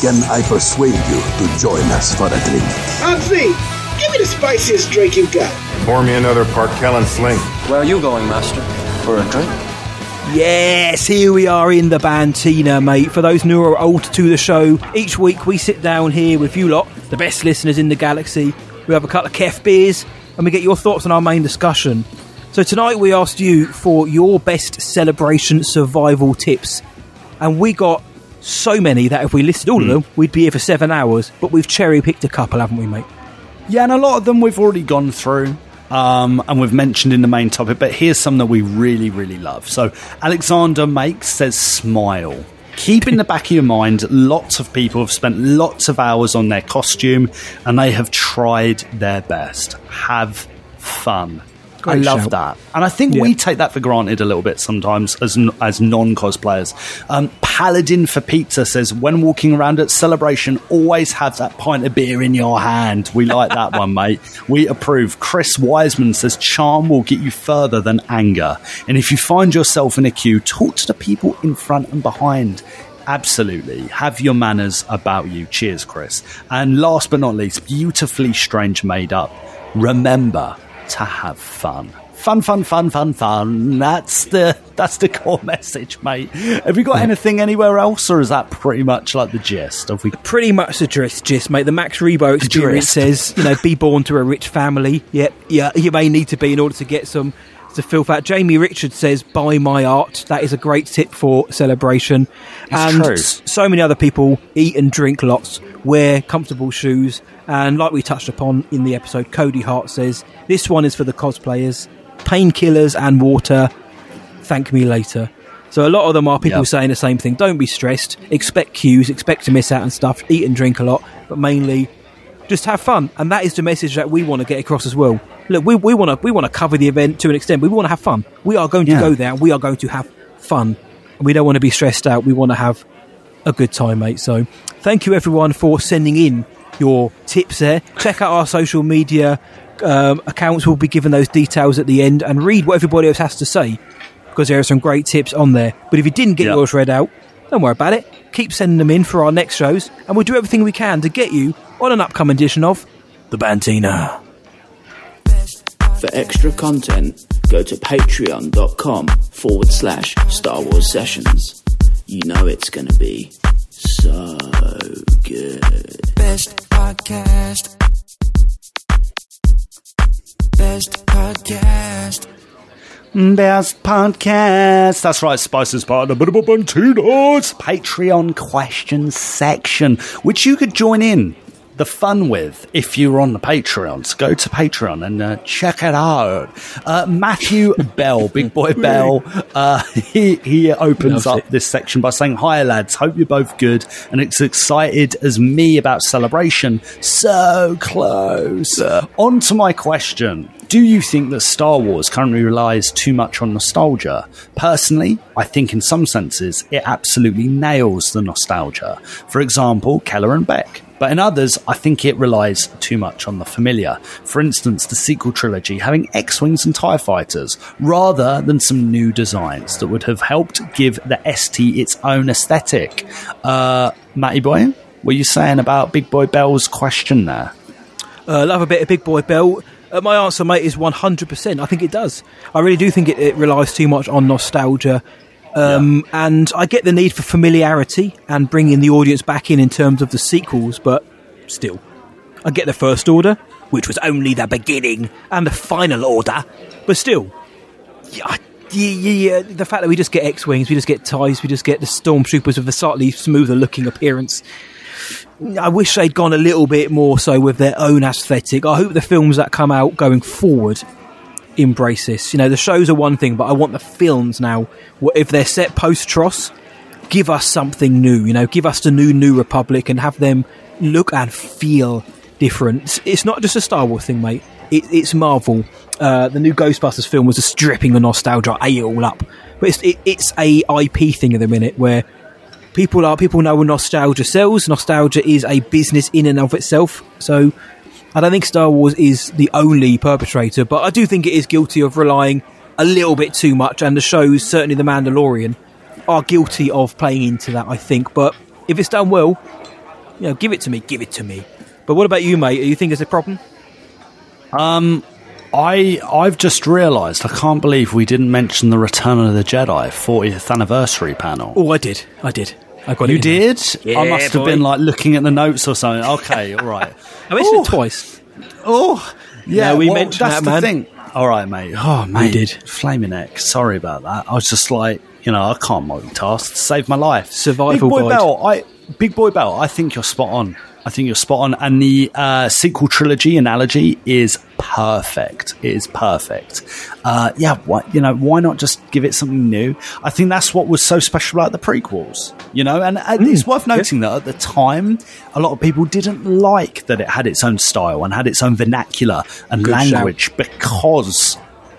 Can I persuade you to join us for a drink? Auntie, give me the spiciest drink you've got. Pour me another Park Kellen Sling. Where are you going, Master? For a drink? Yes, here we are in the Bantina, mate. For those new or old to the show, each week we sit down here with you lot, the best listeners in the galaxy. We have a couple of kef beers and we get your thoughts on our main discussion. So tonight we asked you for your best celebration survival tips. And we got so many that if we listed all of them, we'd be here for seven hours. But we've cherry picked a couple, haven't we, mate? Yeah, and a lot of them we've already gone through. Um, and we've mentioned in the main topic, but here's some that we really, really love. So, Alexander Makes says smile. Keep in the back of your mind, lots of people have spent lots of hours on their costume and they have tried their best. Have fun. I love shout. that, and I think Yeah. we take that for granted a little bit sometimes as as non cosplayers. Um, Paladin for pizza says when walking around at celebration, always have that pint of beer in your hand. We like that one, mate. We approve. Chris Wiseman says charm will get you further than anger, and if you find yourself in a queue, talk to the people in front and behind. Absolutely. Have your manners about you. Cheers, Chris. And last but not least, beautifully strange made up. Remember to have fun. Fun, fun, fun, fun, fun. That's the that's the core message, mate. Have you got anything anywhere else, or is that pretty much like the gist? Have we Pretty much the gist, gist, mate. The Max Rebo experience says, you know, be born to a rich family. Yep, yeah, you may need to be in order to get some to fill that. Jamie Richards says, buy my art. That is a great tip for celebration. and true. so many other people eat and drink lots, wear comfortable shoes. And like we touched upon in the episode, Cody Hart says, this one is for the cosplayers. Painkillers and water. Thank me later. So a lot of them are people Yep. saying the same thing. Don't be stressed. Expect queues. Expect to miss out on stuff. Eat and drink a lot, but mainly just have fun. And that is the message that we want to get across as well. Look, we, we want to we want to cover the event to an extent. We want to have fun. We are going to Yeah. go there. and We are going to have fun. And we don't want to be stressed out. We want to have a good time, mate. So thank you everyone for sending in your tips there. Check out our social media um, accounts. We'll be giving those details at the end and read what everybody else has to say because there are some great tips on there. But if you didn't get yours read out, don't worry about it. Keep sending them in for our next shows and we'll do everything we can to get you on an upcoming edition of The Bantina. For extra content, go to patreon.com forward slash Star Wars Sessions. You know it's going to be so good. Best podcast. Best podcast. Best podcast. That's right, Spices part of the Bit of Patreon question section, which you could join in the fun with if you're on the Patreon. So go to Patreon and uh, check it out. Uh, Matthew Bell, Big Boy Bell, uh, he, he opens up this section by saying, Hi lads, hope you're both good and it's excited as me about celebration. So close. On to my question. Do you think that Star Wars currently relies too much on nostalgia? Personally, I think in some senses it absolutely nails the nostalgia. For example, Kelleran Beck. But in others, I think it relies too much on the familiar. For instance, the sequel trilogy having X Wings and TIE fighters, rather than some new designs that would have helped give the ST its own aesthetic. Uh, Matty Boy, what were you saying about Big Boy Bell's question there? Uh, love a bit of Big Boy Bell. Uh, my answer, mate, is 100%. I think it does. I really do think it, it relies too much on nostalgia. Um, And I get the need for familiarity and bringing the audience back in in terms of the sequels, but still. I get the First Order, which was only the beginning, and the Final Order, but still. Yeah, yeah, yeah, yeah, the fact that we just get X Wings, we just get TIEs, we just get the Stormtroopers with a slightly smoother looking appearance. I wish they'd gone a little bit more so with their own aesthetic. I hope the films that come out going forward embrace this. You know, the shows are one thing, but I want the films now. If they're set post Tross? Give us something new. You know, give us the new New Republic and have them look and feel different. It's not just a Star Wars thing, mate. It, it's Marvel. Uh, the new Ghostbusters film was just stripping the nostalgia, all up. But it's it, it's a IP thing at the minute where people are people know what nostalgia sells. Nostalgia is a business in and of itself. So I don't think Star Wars is the only perpetrator, but I do think it is guilty of relying a little bit too much. And the shows, certainly The Mandalorian, are guilty of playing into that. I think, but if it's done well, you know, give it to me, give it to me. But what about you, mate? Do you think it's a problem? Um, I I've just realised I can't believe we didn't mention the Return of the Jedi 40th anniversary panel. Oh, I did, I did. I got you it. did? Yeah, I must have been like looking at the notes or something. Okay, all right. I mentioned it twice. Oh, yeah. No, we well, mentioned that's that, the man. thing. All right, mate. Oh, We mate. did. Flaming neck. Sorry about that. I was just like, you know, I can't multitask. Save my life. Survival Big boy guide. Bell. I Big boy Bell. I think you're spot on. I think you're spot on. And the uh, sequel trilogy analogy is perfect. It is perfect. Uh, yeah, why, you know, why not just give it something new? I think that's what was so special about the prequels, you know, and, and it's worth noting that at the time, a lot of people didn't like that it had its own style and had its own vernacular and Good shout. language because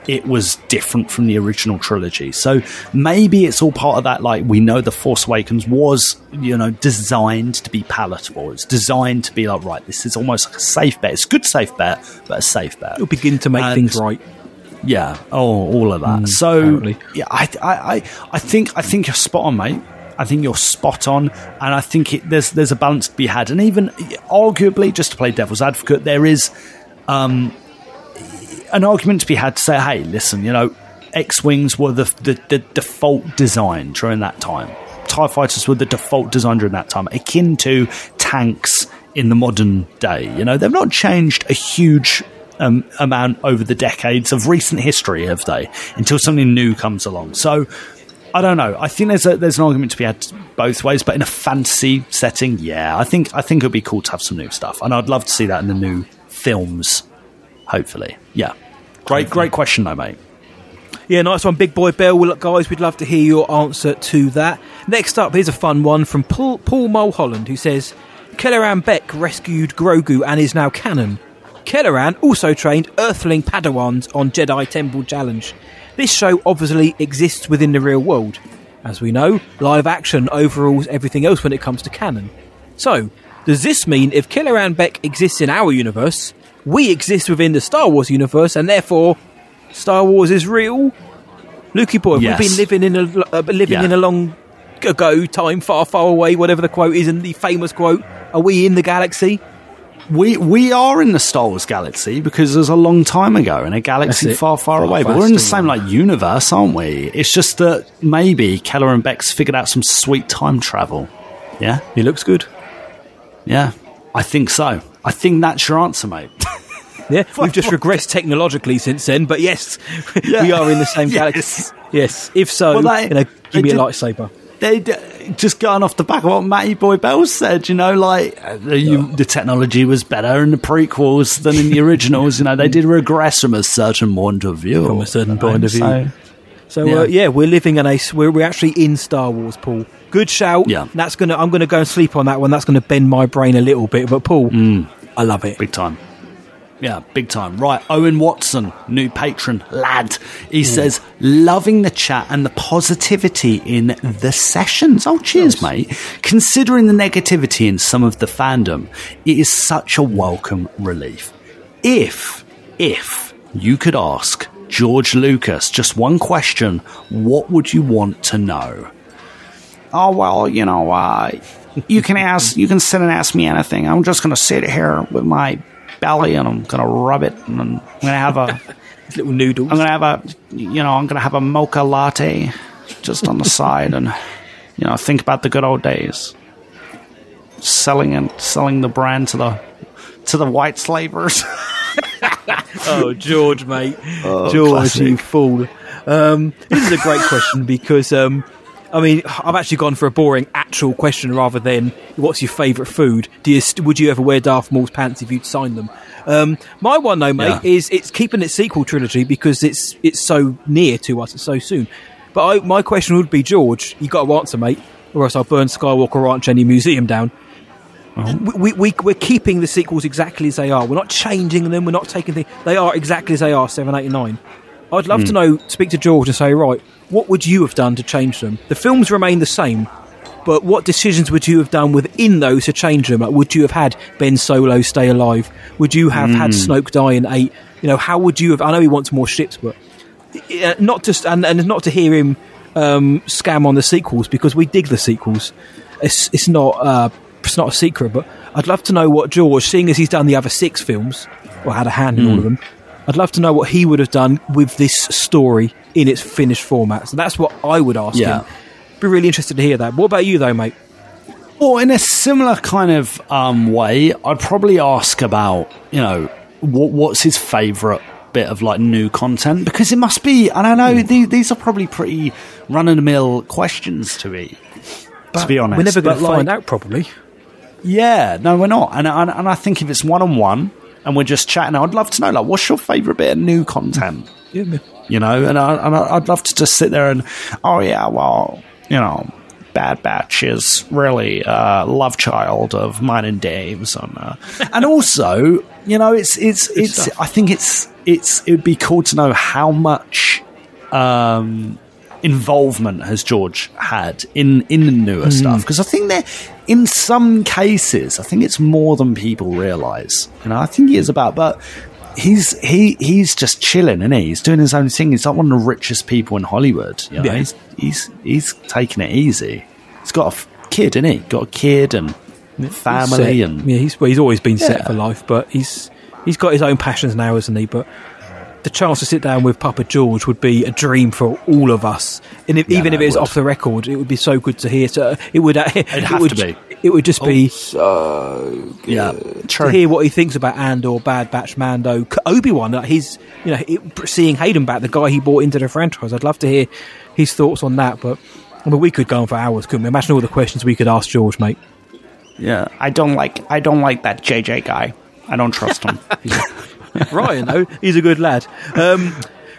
it was different from the original trilogy. So maybe it's all part of that. Like we know, the Force Awakens was, you know, designed to be palatable. It's designed to be like, right, this is almost like a safe bet. It's a good safe bet, but a safe bet. It'll begin to make And- things right. Yeah. Oh, all of that. Mm, so apparently. yeah, I, I, I, I think I think you're spot on, mate. I think you're spot on, and I think it, there's there's a balance to be had, and even arguably, just to play devil's advocate, there is um, an argument to be had to say, hey, listen, you know, X wings were the, the the default design during that time. Tie fighters were the default design during that time, akin to tanks in the modern day. You know, they've not changed a huge um, amount over the decades of recent history, have they? Until something new comes along. So. I don't know. I think there's a, there's an argument to be had both ways, but in a fantasy setting, yeah, I think I think it'd be cool to have some new stuff, and I'd love to see that in the new films. Hopefully, yeah. Great, great question, though, mate. Yeah, nice one, Big Boy Bell. Well, look, guys, we'd love to hear your answer to that. Next up, here's a fun one from Paul, Paul Mulholland, who says Kelleran Beck rescued Grogu and is now canon. Kelleran also trained Earthling Padawans on Jedi Temple Challenge. This show obviously exists within the real world. As we know, live action overrules everything else when it comes to canon. So, does this mean if Kelleran Beck exists in our universe, we exist within the Star Wars universe, and therefore Star Wars is real? Lukey boy, Yes. we've been living in a uh, living Yeah. in a long ago time, far, far away, whatever the quote is, and the famous quote. Are we in the galaxy? We we are in the Star Wars galaxy because there's a long time ago in a galaxy far, far Far away. But we're in the same like universe, aren't we? It's just that maybe Kelleran Beck's figured out some sweet time travel. Yeah, He looks good. yeah, I think so. I think that's your answer, mate. Yeah, we've just regressed technologically since then, but yes, we are in the same Yes. galaxy. Yes, if so, Well, they- you know, give me a lightsaber. they just going off the back of what Matty Boy Bell said, you know, like uh, the, you, the technology was better in the prequels than in the originals. you know, they did regress from a certain point of view. From a certain point of view. So, So Yeah. Uh, yeah, we're living in a we're, we're actually in Star Wars, Paul. Good shout. Yeah. that's gonna I'm gonna go and sleep on that one. That's gonna bend my brain a little bit. But Paul, I love it. big time. Yeah, big time. Right, Owen Watson, new patron, lad. He says, loving the chat and the positivity in the sessions. Oh, cheers, mate. Considering the negativity in some of the fandom, it is such a welcome relief. If, if you could ask George Lucas just one question, what would you want to know? Oh, well, you know, uh, you can ask, you can sit and ask me anything. I'm just going to sit here with my belly and I'm going to rub it and I'm going to have a little noodles. I'm going to have a, you know, I'm to have a mocha latte just on the side and, you know, think about the good old days. Selling and selling the brand to the, to the white slavers. oh, George, mate. Oh, George, classic. you fool. Um, this is a great question because, um, I mean, I've actually gone for a boring actual question rather than what's your favourite food? Do you st- would you ever wear Darth Maul's pants if you'd sign them? Um, my one though, mate, Yeah. is it's keeping its sequel trilogy because it's it's so near to us, it's so soon. But I, my question would be, George, you got to answer, mate, or else I'll burn Skywalker Ranch any museum down. We, we, we're keeping the sequels exactly as they are. We're not changing them. We're not taking things. They are exactly as they are, 7, 8, and 9. I'd love to Hmm. know, speak to George and say, right, what would you have done to change them? The films remain the same, but what decisions would you have done within those to change them? Like, would you have had Ben Solo stay alive? Would you have had Hmm. Snoke die in 8? You know, how would you have. I know he wants more ships, but uh, not just and, and not to hear him um, scam on the sequels because we dig the sequels. It's it's not uh, it's not a secret, but I'd love to know what George, seeing as he's done the other six films or had a hand in all of them, I'd love to know what he would have done with this story in its finished format. So that's what I would ask Yeah. him. Be really interested to hear that. What about you, though, mate? Well, in a similar kind of um, way, I'd probably ask about, you know, what, what's his favourite bit of like new content because it must be. And I know these, these are probably pretty run of the mill questions to be, to be honest. we're never going to find like, out probably. Yeah, no, we're not. And, and, and I think if it's one on one and we're just chatting, I'd love to know, like, what's your favourite bit of new content? Yeah, you know, and, I, and I'd love to just sit there and, oh yeah, well, you know, Bad Batch is really uh, love child of mine and Dave's, and uh, and also, you know, it's it's it's. stuff. I think it's it's it'd be cool to know how much um, involvement has George had in in the newer stuff because I think that in some cases, I think it's more than people realize. You know, I think he is about, but he's he he's just chilling, and he? he's doing his own thing. He's like one of the richest people in Hollywood. You know? Yeah. he's, he's he's taking it easy. He's got a f- kid, isn't he? Got a kid and family, and yeah, he's well, he's always been set for life, but he's he's got his own passions now, isn't he? But the chance to sit down with Papa George would be a dream for all of us. And if, Yeah, even no, if it it was would. off the record, it would be so good to hear. So uh, it would. Uh, it, have would, to be. It would just oh, be So yeah, to hear what he thinks about Andor, Bad Batch, Mando, Obi Wan. Like his, you know, it, seeing Hayden back, the guy he brought into the franchise. I'd love to hear his thoughts on that. But I mean, we could go on for hours, couldn't we? Imagine all the questions we could ask George, mate. Yeah, I don't like I don't like that JJ guy. I don't trust him. Ryan, though, he's a good lad. Um,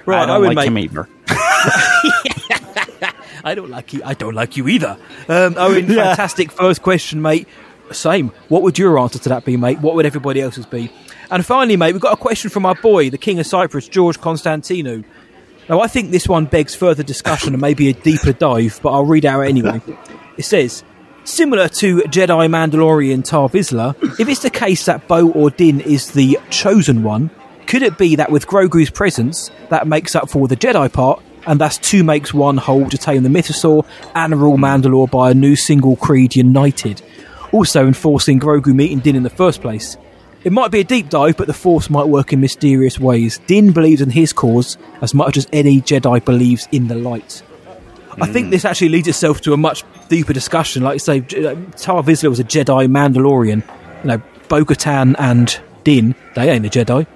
right, I don't Owen, like mate. him either. I don't like you. I don't like you either. Um, Owen, fantastic first question, mate. Same. What would your answer to that be, mate? What would everybody else's be? And finally, mate, we've got a question from our boy, the King of Cyprus, George Constantinou. Now, I think this one begs further discussion and maybe a deeper dive, but I'll read out anyway. It says, similar to Jedi Mandalorian Tarre Vizsla, if it's the case that Bo or Din is the chosen one, could it be that with Grogu's presence, that makes up for the Jedi part, and thus two makes one whole to tame the Mythosaur and rule Mandalore by a new single creed united, also enforcing Grogu meeting Din in the first place? It might be a deep dive, but the Force might work in mysterious ways. Din believes in his cause as much as any Jedi believes in the light. I think this actually leads itself to a much deeper discussion. Like you say, Tarre Vizsla was a Jedi Mandalorian. You know, Bo-Katan and Din, they ain't a Jedi.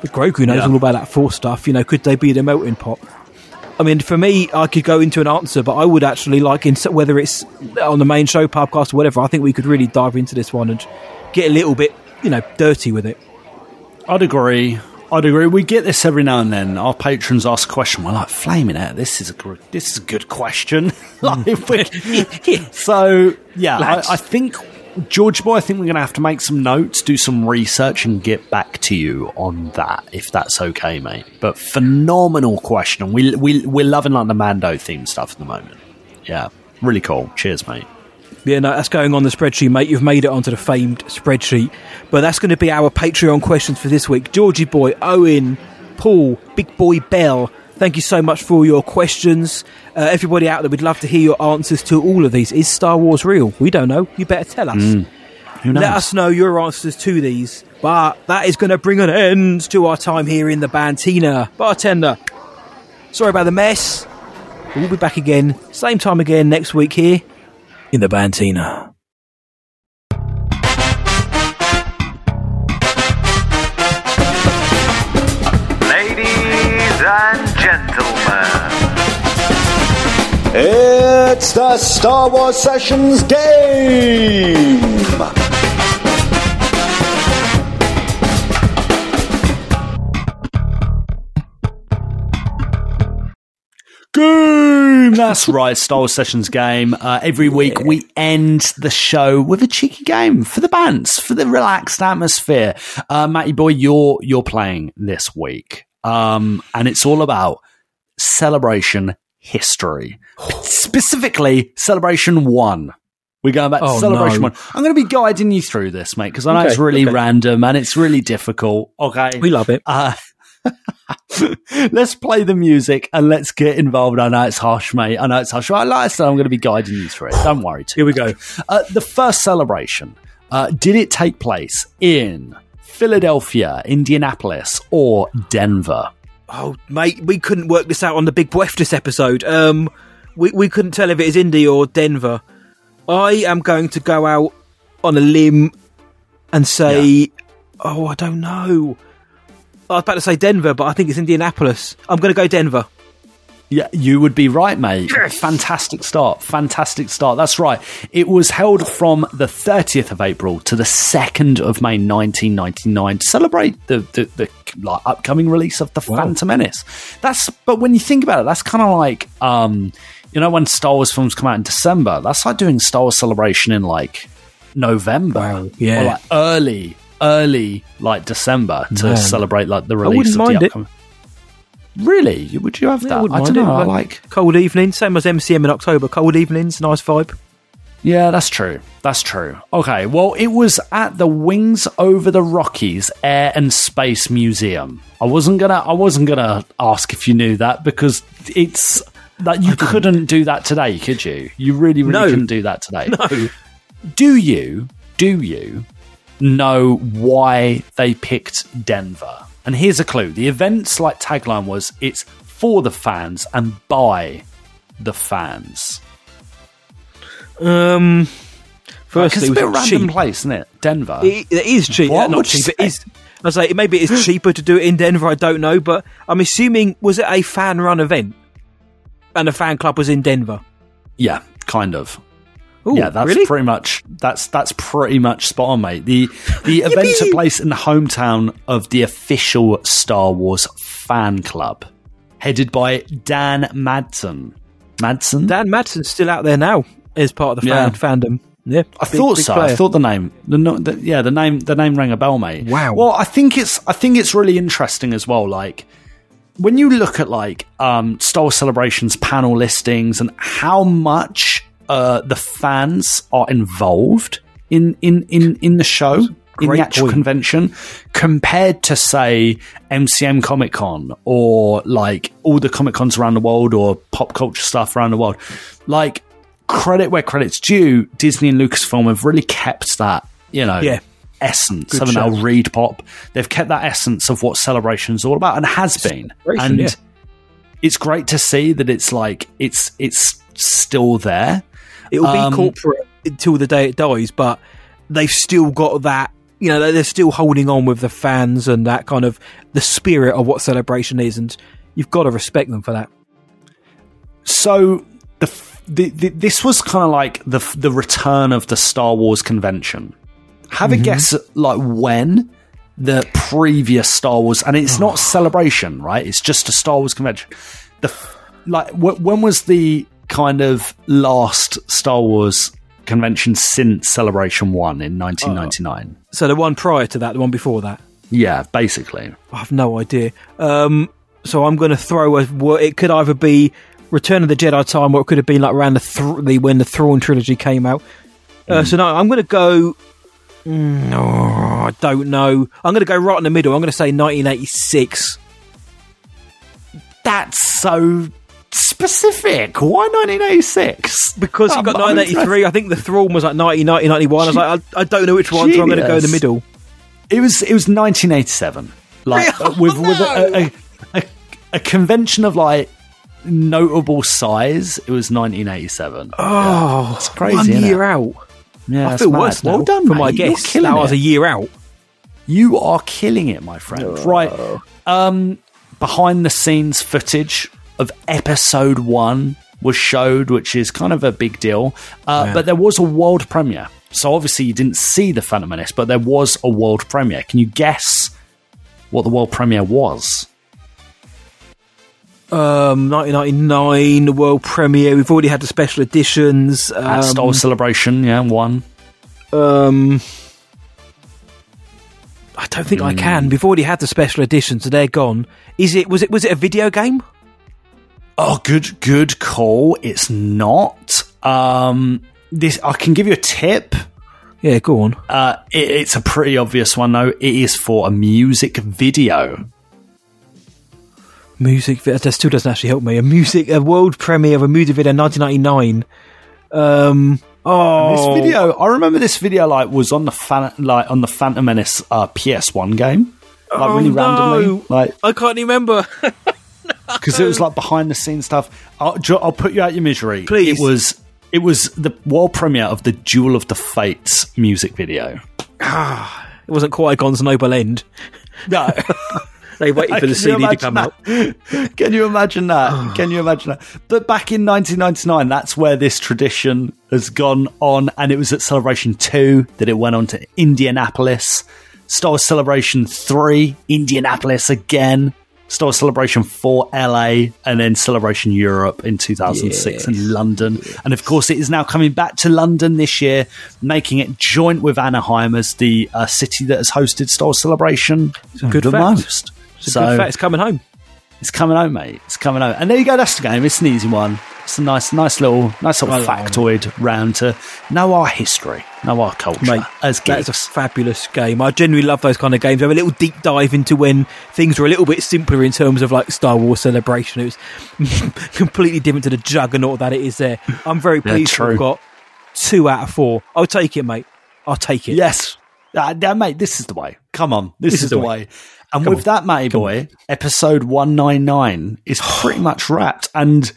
But Grogu knows Yeah. all about that Force stuff. You know, could they be the melting pot? I mean, for me, I could go into an answer, but I would actually like, in, whether it's on the main show, podcast, or whatever, I think we could really dive into this one and get a little bit, you know, dirty with it. I'd agree. I'd agree. We get this every now and then. Our patrons ask a question. We're like, flaming it. This is a good, this is a good question. like, so yeah, I, I, think George Boy. I think we're going to have to make some notes, do some research, and get back to you on that if that's okay, mate. But phenomenal question. We we we're loving like the Mando theme stuff at the moment. Yeah, really cool. Cheers, mate. Yeah, no, that's going on the spreadsheet, mate. You've made it onto the famed spreadsheet. But that's going to be our Patreon questions for this week. Georgie Boy, Owen, Paul, Big Boy Bell, thank you so much for all your questions. Uh, everybody out there, we'd love to hear your answers to all of these. Is Star Wars real? We don't know. You better tell us. Mm. Let us know your answers to these. But that is going to bring an end to our time here in the Bantina. Bartender, sorry about the mess. We'll be back again, same time again next week here in the Bantina. Ladies and gentlemen, It's the Star Wars Sessions game! That's right, Star Sessions game. Uh, every week we end the show with a cheeky game for the bands, for the relaxed atmosphere. Uh, Matty boy, you're you're playing this week, um, and it's all about celebration history, specifically celebration one. We're going back to Oh, celebration no. one. I'm going to be guiding you through this, mate, because I know Okay, it's really okay. random and it's really difficult. Okay, We love it. uh, let's play the music and let's get involved. I know it's harsh, mate. I know it's harsh. Like I said, I'm going to be guiding you through it. Don't worry. Here we go. Uh, the first celebration, uh, did it take place in Philadelphia, Indianapolis, or Denver? Oh, mate, we couldn't work this out on the Big Boeftis episode. Um, we we couldn't tell if it is Indy or Denver. I am going to go out on a limb and say, oh, I don't know. I was about to say Denver, but I think it's Indianapolis. I'm going to go Denver. Yeah, you would be right, mate. Fantastic start. Fantastic start. That's right. It was held from the 30th of April to the 2nd of May 1999 to celebrate the, the, the like, upcoming release of The Phantom Menace. That's, but when you think about it, that's kind of like, um, you know, when Star Wars films come out in December, that's like doing Star Wars Celebration in like November. yeah. Or like early, early, like December to Man. celebrate like the I release of the it. Really? Would you have Yeah, that? wouldn't I don't know. I like cold evening, same as MCM in October. Cold evenings, nice vibe. Yeah, that's true. That's true. Okay, well, it was at the Wings Over the Rockies Air and Space Museum. I wasn't gonna. I wasn't gonna ask if you knew that because it's that you couldn't do that today, could you? You really, really No. couldn't do that today. No. Do you? Do you know why they picked Denver? And here's a clue: the event's like tagline was "It's for the fans and by the fans." Um, firstly, it's a bit random cheap? place, isn't it? Denver. It, it is cheap. What not cheap. It is. I was like, maybe it's cheaper to do it in Denver. I don't know, but I'm assuming was it a fan run event, and the fan club was in Denver. Yeah, kind of. Ooh, yeah, that's really? pretty much that's that's pretty much spot on, mate. The the event took place in the hometown of the official Star Wars fan club, headed by Dan Madsen. Madsen? Dan Madsen's still out there now as part of the Yeah. fandom. Yeah, I big- thought big so. I thought the name, the, the yeah, the name, the name rang a bell, mate. Wow. Well, I think it's, I think it's really interesting as well. Like when you look at like um, Star Wars Celebrations panel listings and how much uh, the fans are involved in in in in the show. In the actual point. convention, compared to say MCM Comic Con or like all the Comic Cons around the world or pop culture stuff around the world, like credit where credit's due, Disney and Lucasfilm have really kept that, you know, Yeah. essence. Good Haven't show. they? ReedPop. They've kept that essence of what Celebration's all about and has been. And yeah. it's great to see that it's like it's it's still there. It'll Um, be corporate until the day it dies, but they've still got that. You know, they're still holding on with the fans and that kind of the spirit of what celebration is, and you've got to respect them for that. So the, the, the this was kind of like the the return of the Star Wars convention. Have a Mhm. guess, at, like when the previous Star Wars, and it's not celebration, right? It's just a Star Wars convention. The like wh- when was the kind of last Star Wars convention since Celebration One in 1999? So the one prior to that, the one before that. Yeah, basically. I have no idea. Um, so I'm going to throw a. wo- It could either be Return of the Jedi time, or it could have been like around the, thr the when the Thrawn trilogy came out. Uh, So no, I'm going to go. Mm, No, I don't know. I'm going to go right in the middle. I'm going to say 1986. That's so specific. Why 1986? Because you got I'm- I'm 1983. I think the Thrawn was like 1990, 91. I was like, I, I don't know which one, so I'm going to go in the middle. It was it was 1987, like uh, with with a, a, a, a convention of like notable size. It was 1987. Oh, it's crazy. One year out. Yeah, I feel worse Well done, for my mate. Guess. That was it. a year out. You are killing it, my friend. Right. Um, behind the scenes footage of episode one was showed, which is kind of a big deal. Uh, Yeah. But there was a world premiere. So obviously you didn't see the Phantom Menace, but there was a world premiere. Can you guess what the world premiere was? Um, 1999 the world premiere. We've already had the special editions. Um, At Star Wars Celebration, yeah, one. Um, I don't think I Hmm. can. We've already had the special editions, so they're gone. Is it? Was it? Was it a video game? Oh, good, good call. It's not. Um, this I can give you a tip. Yeah, go on. Uh, it, it's a pretty obvious one though. It is for a music video. Music. vi- That still doesn't actually help me. A music, a world premiere of a music video, in 1999. Um. Oh, This video, I remember this video like was on the fan, like on the Phantom Menace uh, PS1 game, like Oh, really no. randomly, like I can't remember. because it was like behind the scenes stuff. I'll, I'll put you out your misery. Please. It was it was the world premiere of the Duel of the Fates music video. Ah, it wasn't Qui Gon's noble end. No. they waited for the CD to come that? out. Can you imagine that? Can you imagine that? But back in 1999, that's where this tradition has gone on, and it was at Celebration 2 that it went on to Indianapolis. Star Wars Celebration 3, Indianapolis again. Star Celebration for LA, and then Celebration Europe in 2006 in London. And of course, it is now coming back to London this year, making it joint with Anaheim as the uh, city that has hosted Star Celebration good the fact. most. It's a good fact. It's coming home. It's coming home, mate. It's coming home. And there you go. That's the game. It's an easy one. It's a nice, nice little, nice little I factoid round to know our history, know our culture Mate, as that is a fabulous game. I genuinely love those kind of games. Have a little deep dive into when things were a little bit simpler in terms of like Star Wars Celebration. It was completely different to the juggernaut that it is there. I'm very pleased true. have got two out of four. I'll take it, mate. I'll take it. Yes. Uh, yeah, mate, this is the way. Come on. This, is, the way. And Come with on. that, Matty boy, episode 199 is pretty much wrapped. And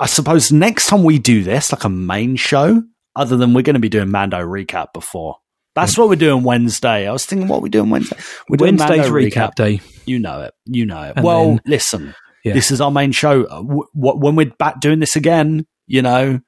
I suppose next time we do this, like a main show, other than we're going to be doing Mando recap before. That's what we're doing Wednesday. I was thinking, what we're doing Wednesday? We're doing Wednesday's Mando recap day. You know it. You know it. And well, then- listen, Yeah. this is our main show. Uh, w- w- when we're back doing this again, you know,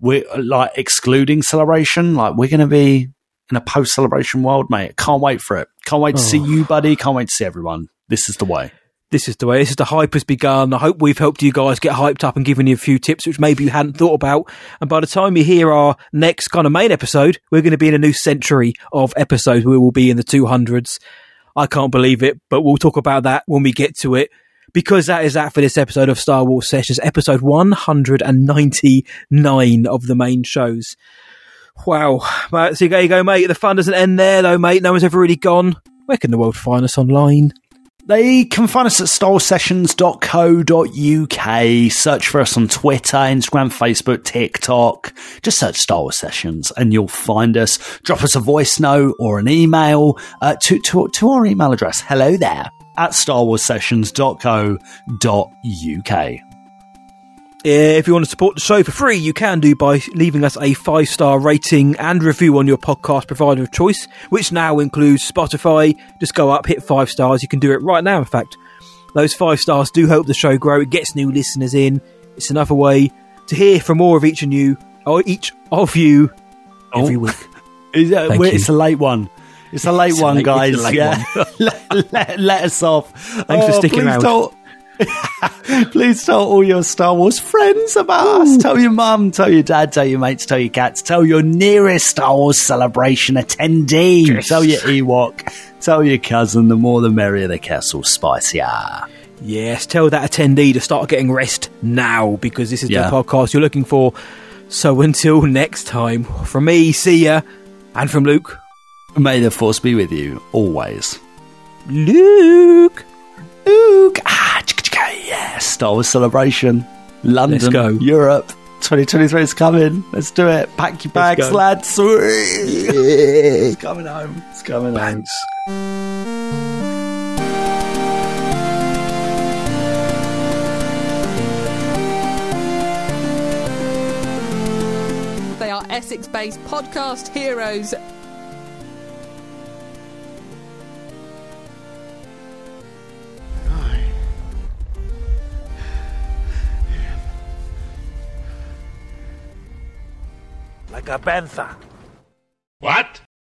we're uh, like excluding celebration. Like we're going to be in a post celebration world, mate. Can't wait for it. Can't wait to see Oh. you, buddy. Can't wait to see everyone. This is the way. This is the way. This is the hype has begun. I hope we've helped you guys get hyped up and given you a few tips which maybe you hadn't thought about. And by the time you hear our next kind of main episode, we're going to be in a new century of episodes. We will be in the 200s. I can't believe it, but we'll talk about that when we get to it. Because that is that for this episode of Star Wars Sessions, episode 199 of the main shows. Wow. So there you go, mate. The fun doesn't end there, though, mate. No one's ever really gone. Where can the world find us online? They can find us at starwarssessions.co.uk. Search for us on Twitter, Instagram, Facebook, TikTok. Just search Wars Sessions and you'll find us. Drop us a voice note or an email uh, to, to, to our email address. Hello there at starwarssessions.co.uk. Uh, if you want to support the show for free, you can do by leaving us a five star rating and review on your podcast provider of choice, which now includes Spotify. Just go up, hit five stars. You can do it right now, in fact. Those five stars do help the show grow. It gets new listeners in. It's another way to hear from more of each of you, or each of you, oh. every Oh. week. Is that- Thank wait, you. it's a late one. It's a late It's a one, late- guys. a late yeah, let, let- let us off. Thanks for Oh, sticking please around. Tell, please tell all your Star Wars friends about us. Tell your mum, tell your dad, tell your mates, tell your cats, tell your nearest Star Wars celebration attendee. Tell your Ewok, tell your cousin. The more the merrier. The castle spicier. Yes, tell that attendee to start getting rest now because this is Yeah. the podcast you're looking for. So until next time, from me, see ya, and from Luke, May the force be with you always. Luke. Luke. Ah, yeah. Star Wars celebration. London. Let's go. Europe. 2023 is coming. Let's do it. Pack your Let's bags, go. lads. it's coming home. It's coming home. They are Essex based podcast heroes. Like a panther. What?